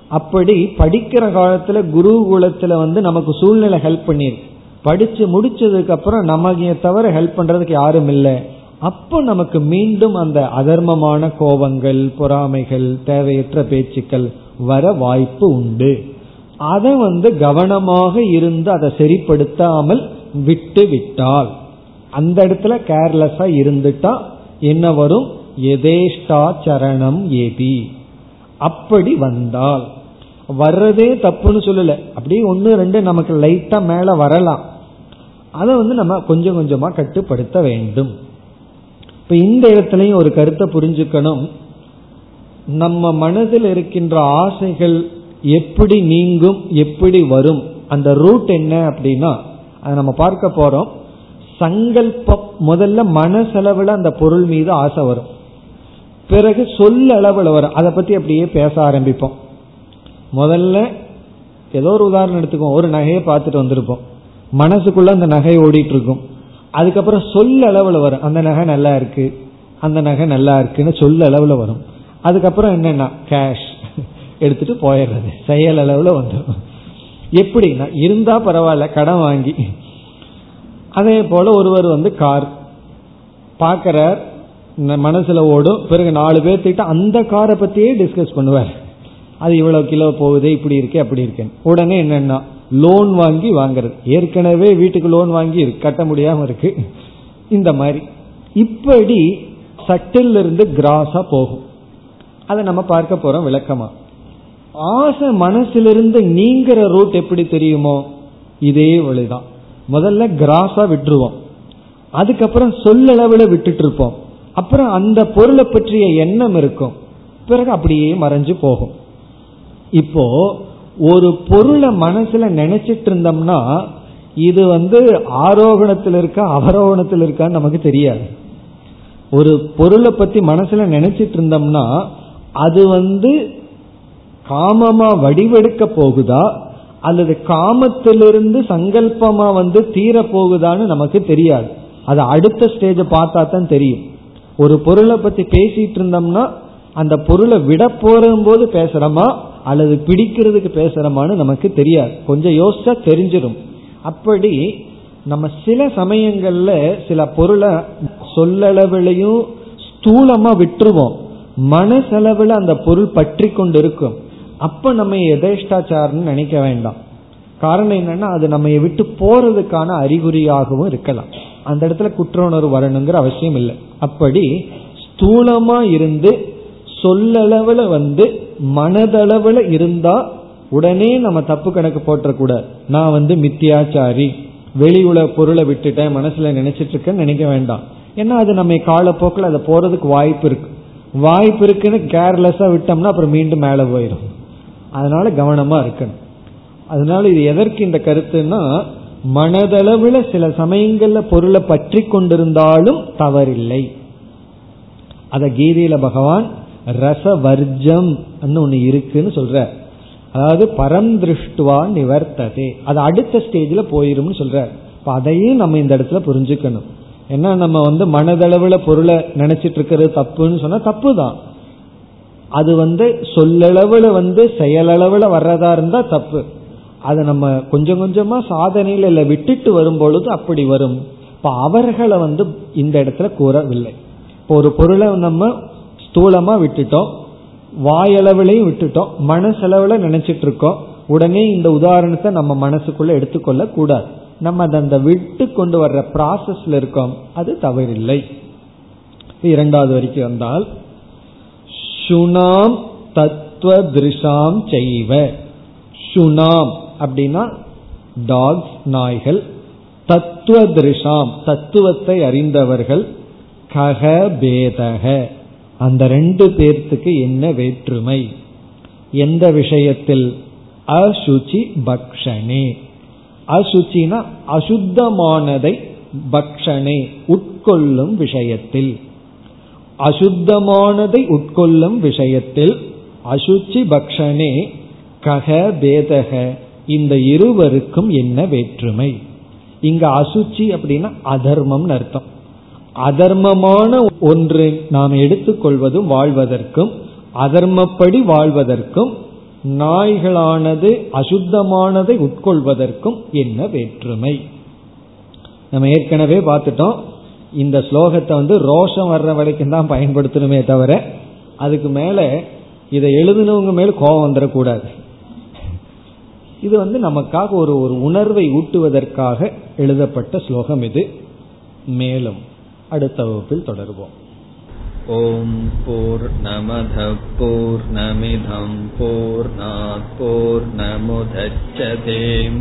அப்படி படிக்கிற காலத்துல குருகுலத்துல வந்து நமக்கு சூழ்நிலை ஹெல்ப் பண்ணிருக்கு படிச்சு முடிச்சதுக்கு அப்புறம் நமக்கு தவிர ஹெல்ப் பண்றதுக்கு யாரும் இல்லை. அப்போ நமக்கு மீண்டும் அந்த அதர்மமான கோபங்கள் பொறாமைகள் தேவையற்ற பேச்சுக்கள் வர வாய்ப்பு உண்டு. அதை வந்து கவனமாக இருந்து அதை சரிப்படுத்தாமல் விட்டு விட்டால். அந்த இடத்துல கேர்லெஸ்ஸா இருந்துட்டா என்ன வரும்? எதேஷ்டா சரணம் ஏபி. அப்படி வந்தால். வர்றதே தப்புன்னு சொல்லல. அப்படியே ஒன்று ரெண்டு நமக்கு லைட்டா மேல வரலாம். அதை வந்து நம்ம கொஞ்சம் கொஞ்சமா கட்டுப்படுத்த வேண்டும். இப்ப இந்த இடத்துலயும் ஒரு கருத்தை புரிஞ்சுக்கணும். நம்ம மனதில் இருக்கின்ற ஆசைகள் எப்படி நீங்கும் எப்படி வரும் அந்த ரூட் என்ன அப்படின்னா அதை நம்ம பார்க்க போறோம். சங்கல்பம் முதல்ல மனசளவில் அந்த பொருள் மீது ஆசை வரும். பிறகு சொல்ல அளவில் வரும். அதை பத்தி அப்படியே பேச ஆரம்பிப்போம். முதல்ல ஏதோ ஒரு உதாரணம் எடுத்துக்கோம் ஒரு நகையை பார்த்துட்டு வந்திருப்போம். மனசுக்குள்ள அந்த நகை ஓடிட்டு இருக்கும் அதுக்கப்புறம் சொல்ல அளவில் வரும். அந்த நகை நல்லா இருக்கு அந்த நகை நல்லா இருக்குன்னு சொல்ல அளவில் வரும். அதுக்கப்புறம் என்னன்னா கேஷ் எடுத்துட்டு போயிடுறது. செயல் அளவுல வந்துடும் எப்படின்னா இருந்தா பரவாயில்ல கடன் வாங்கி. அதே போல ஒருவர் வந்து கார் பார்க்கிறார் மனசுல ஓடும். பிறகு நாலு பேர்த்திட்ட அந்த காரை பத்தியே டிஸ்கஸ் பண்ணுவார். அது இவ்வளவு கிலோ போகுது இப்படி இருக்கே அப்படி இருக்கேன் உடனே என்னன்னா லோன் வாங்கி வாங்குறது. ஏற்கனவே வீட்டுக்கு லோன் வாங்கி கட்ட முடியாம இருக்கு. இந்த மாதிரி. இப்படி சட்டில் இருந்து கிராஸா போகும். அதை நம்ம பார்க்க போறோம் விளக்கமா. ஆசை மனசிலிருந்து நீங்கிற ரூட் எப்படி தெரியுமோ? இதே வழிதான். முதல்ல கிராஸா விட்டுருவோம். அதுக்கப்புறம் சொல்லளவுல விட்டுட்டு இருப்போம் அப்புறம் அந்த பொருளை பற்றிய எண்ணம் இருக்கும். பிறகு அப்படியே மறைஞ்சு போகும். இப்போ ஒரு பொருளை மனசுல நினைச்சிட்டு இருந்தோம்னா இது வந்து ஆரோகணத்தில் இருக்கா அவரோகணத்தில் இருக்கான்னு நமக்கு தெரியாது. ஒரு பொருளை பத்தி மனசுல நினைச்சிட்டு இருந்தோம்னா அது வந்து காமமா வடிவெடுக்க போகுதா? அல்லது காமத்திலிருந்து சங்கல்பமா வந்து தீர போகுதான்னு நமக்கு தெரியாது. அது அடுத்த ஸ்டேஜ பார்த்தா தான் தெரியும். ஒரு பொருளை பத்தி பேசிட்டு இருந்தோம்னா அந்த பொருளை விட போது பேசுறோமா? அல்லது பிடிக்கிறதுக்கு பேசுறோமான்னு நமக்கு தெரியாது. கொஞ்சம் யோசிச்சா தெரிஞ்சிடும் அப்படி நம்ம சில சமயங்கள்ல சில பொருளை சொல்லளவிலையும் ஸ்தூலமா விட்டுருவோம். மனசளவில் அந்த பொருள் பற்றி கொண்டு இருக்கும் அப்ப நம்ம எதேஷ்டாச்சாரம்னு நினைக்க வேண்டாம். காரணம் என்னன்னா அது நம்ம விட்டு போறதுக்கான அறிகுறியாகவும் இருக்கலாம். அந்த இடத்துல குற்ற உணர்வு வரணுங்கிற அவசியம் இல்லை. அப்படி ஸ்தூலமா இருந்து சொல்லளவுல வந்து மனதளவுல இருந்தா உடனே நம்ம தப்பு கணக்கு போட்டக்கூடாது நான் வந்து மித்தியாச்சாரி வெளி உல பொருளை விட்டுட்டேன் மனசுல நினைச்சிட்டு இருக்கேன்னு நினைக்க வேண்டாம். ஏன்னா அது நம்ம காலப்போக்கில் அதை போறதுக்கு வாய்ப்பு இருக்கு. வாய்ப்பு இருக்குன்னு கேர்லெஸ்ஸா விட்டோம்னா அப்புறம் மீண்டும் மேலே போயிடும் அதனால கவனமா இருக்கணும். அதனால இது எதற்கு இந்த கருத்துன்னா மனதளவுல சில சமயங்கள்ல பொருளை பற்றி கொண்டிருந்தாலும் தவறில்லை. அத கீதையில பகவான் ரசவர்ஜம் ஒன்னு இருக்குன்னு சொல்ற. அதாவது பரந்திருஷ்டுவா நிவர்த்ததே. அது அடுத்த ஸ்டேஜில் போயிரும்னு சொல்ற. அதையும் நம்ம இந்த இடத்துல புரிஞ்சுக்கணும். ஏன்னா நம்ம வந்து மனதளவில் பொருளை நினைச்சிட்டு இருக்கிறது தப்புன்னு சொன்னா தப்பு தான் அது வந்து சொல்லளவுல வந்து செயலளவுல வர்றதா இருந்தா தப்பு. அதை நம்ம கொஞ்சம் கொஞ்சமா சாதனையில இல்லை விட்டுட்டு வரும் பொழுது அப்படி வரும். இப்ப அவர்களை வந்து இந்த இடத்துல கூறவில்லை. இப்போ ஒரு பொருளை நம்ம ஸ்தூலமா விட்டுட்டோம் வாயளவுலையும் விட்டுட்டோம் மனசளவுல நினைச்சிட்டு இருக்கோம் உடனே இந்த உதாரணத்தை நம்ம மனசுக்குள்ள எடுத்துக்கொள்ள கூடாது. நம்ம அதை அந்த விட்டு கொண்டு வர்ற ப்ராசஸ்ல இருக்கோம். அது தவறில்லை. இரண்டாவது வரைக்கும் வந்தால் சுனாம் தத்துவ திருஷாம் செய்வ. சுனாம் அப்படின்னா டாக்ஸ் நாய்கள். தத்துவ திருஷாம் தத்துவத்தை அறிந்தவர்கள். கக பேதக அந்த ரெண்டு பேர்த்துக்கு என்ன வேற்றுமை? எந்த விஷயத்தில்? அசுச்சி பக்ஷனே அசுச்சினா அசுத்தமானதை பக்ஷனே உட்கொள்ளும் விஷயத்தில். அசுத்தமானதை உட்கொள்ளும் விஷயத்தில் அசுச்சி பக்ஷனே கக பேதக இந்த இருவருக்கும் என்ன வேற்றுமை? இங்க அசுச்சி அப்படின்னா அதர்மம் அர்த்தம். அதர்மமான ஒன்று நாம் எடுத்துக்கொள்வதும் வாழ்வதற்கும் அதர்மப்படி வாழ்வதற்கும் நாய்களானது அசுத்தமானதை உட்கொள்வதற்கும் என்ன வேற்றுமை? நம்ம ஏற்கனவே பார்த்துட்டோம். இந்த ஸ்லோகத்தை வந்து ரோஷம் வர்ற வரைக்கும் தான் பயன்படுத்தணுமே தவிர அதுக்கு மேல இதை எழுதினவங்க மேல கோபம் வந்துடக்கூடாது. இது வந்து நமக்காக ஒரு ஒரு உணர்வை ஊட்டுவதற்காக எழுதப்பட்ட ஸ்லோகம் இது. மேலும் அடுத்த வகுப்பில் தொடர்வோம். ஓம் போர் நமத போர் நமிதம் போர் போர் நமுதச்சதேம்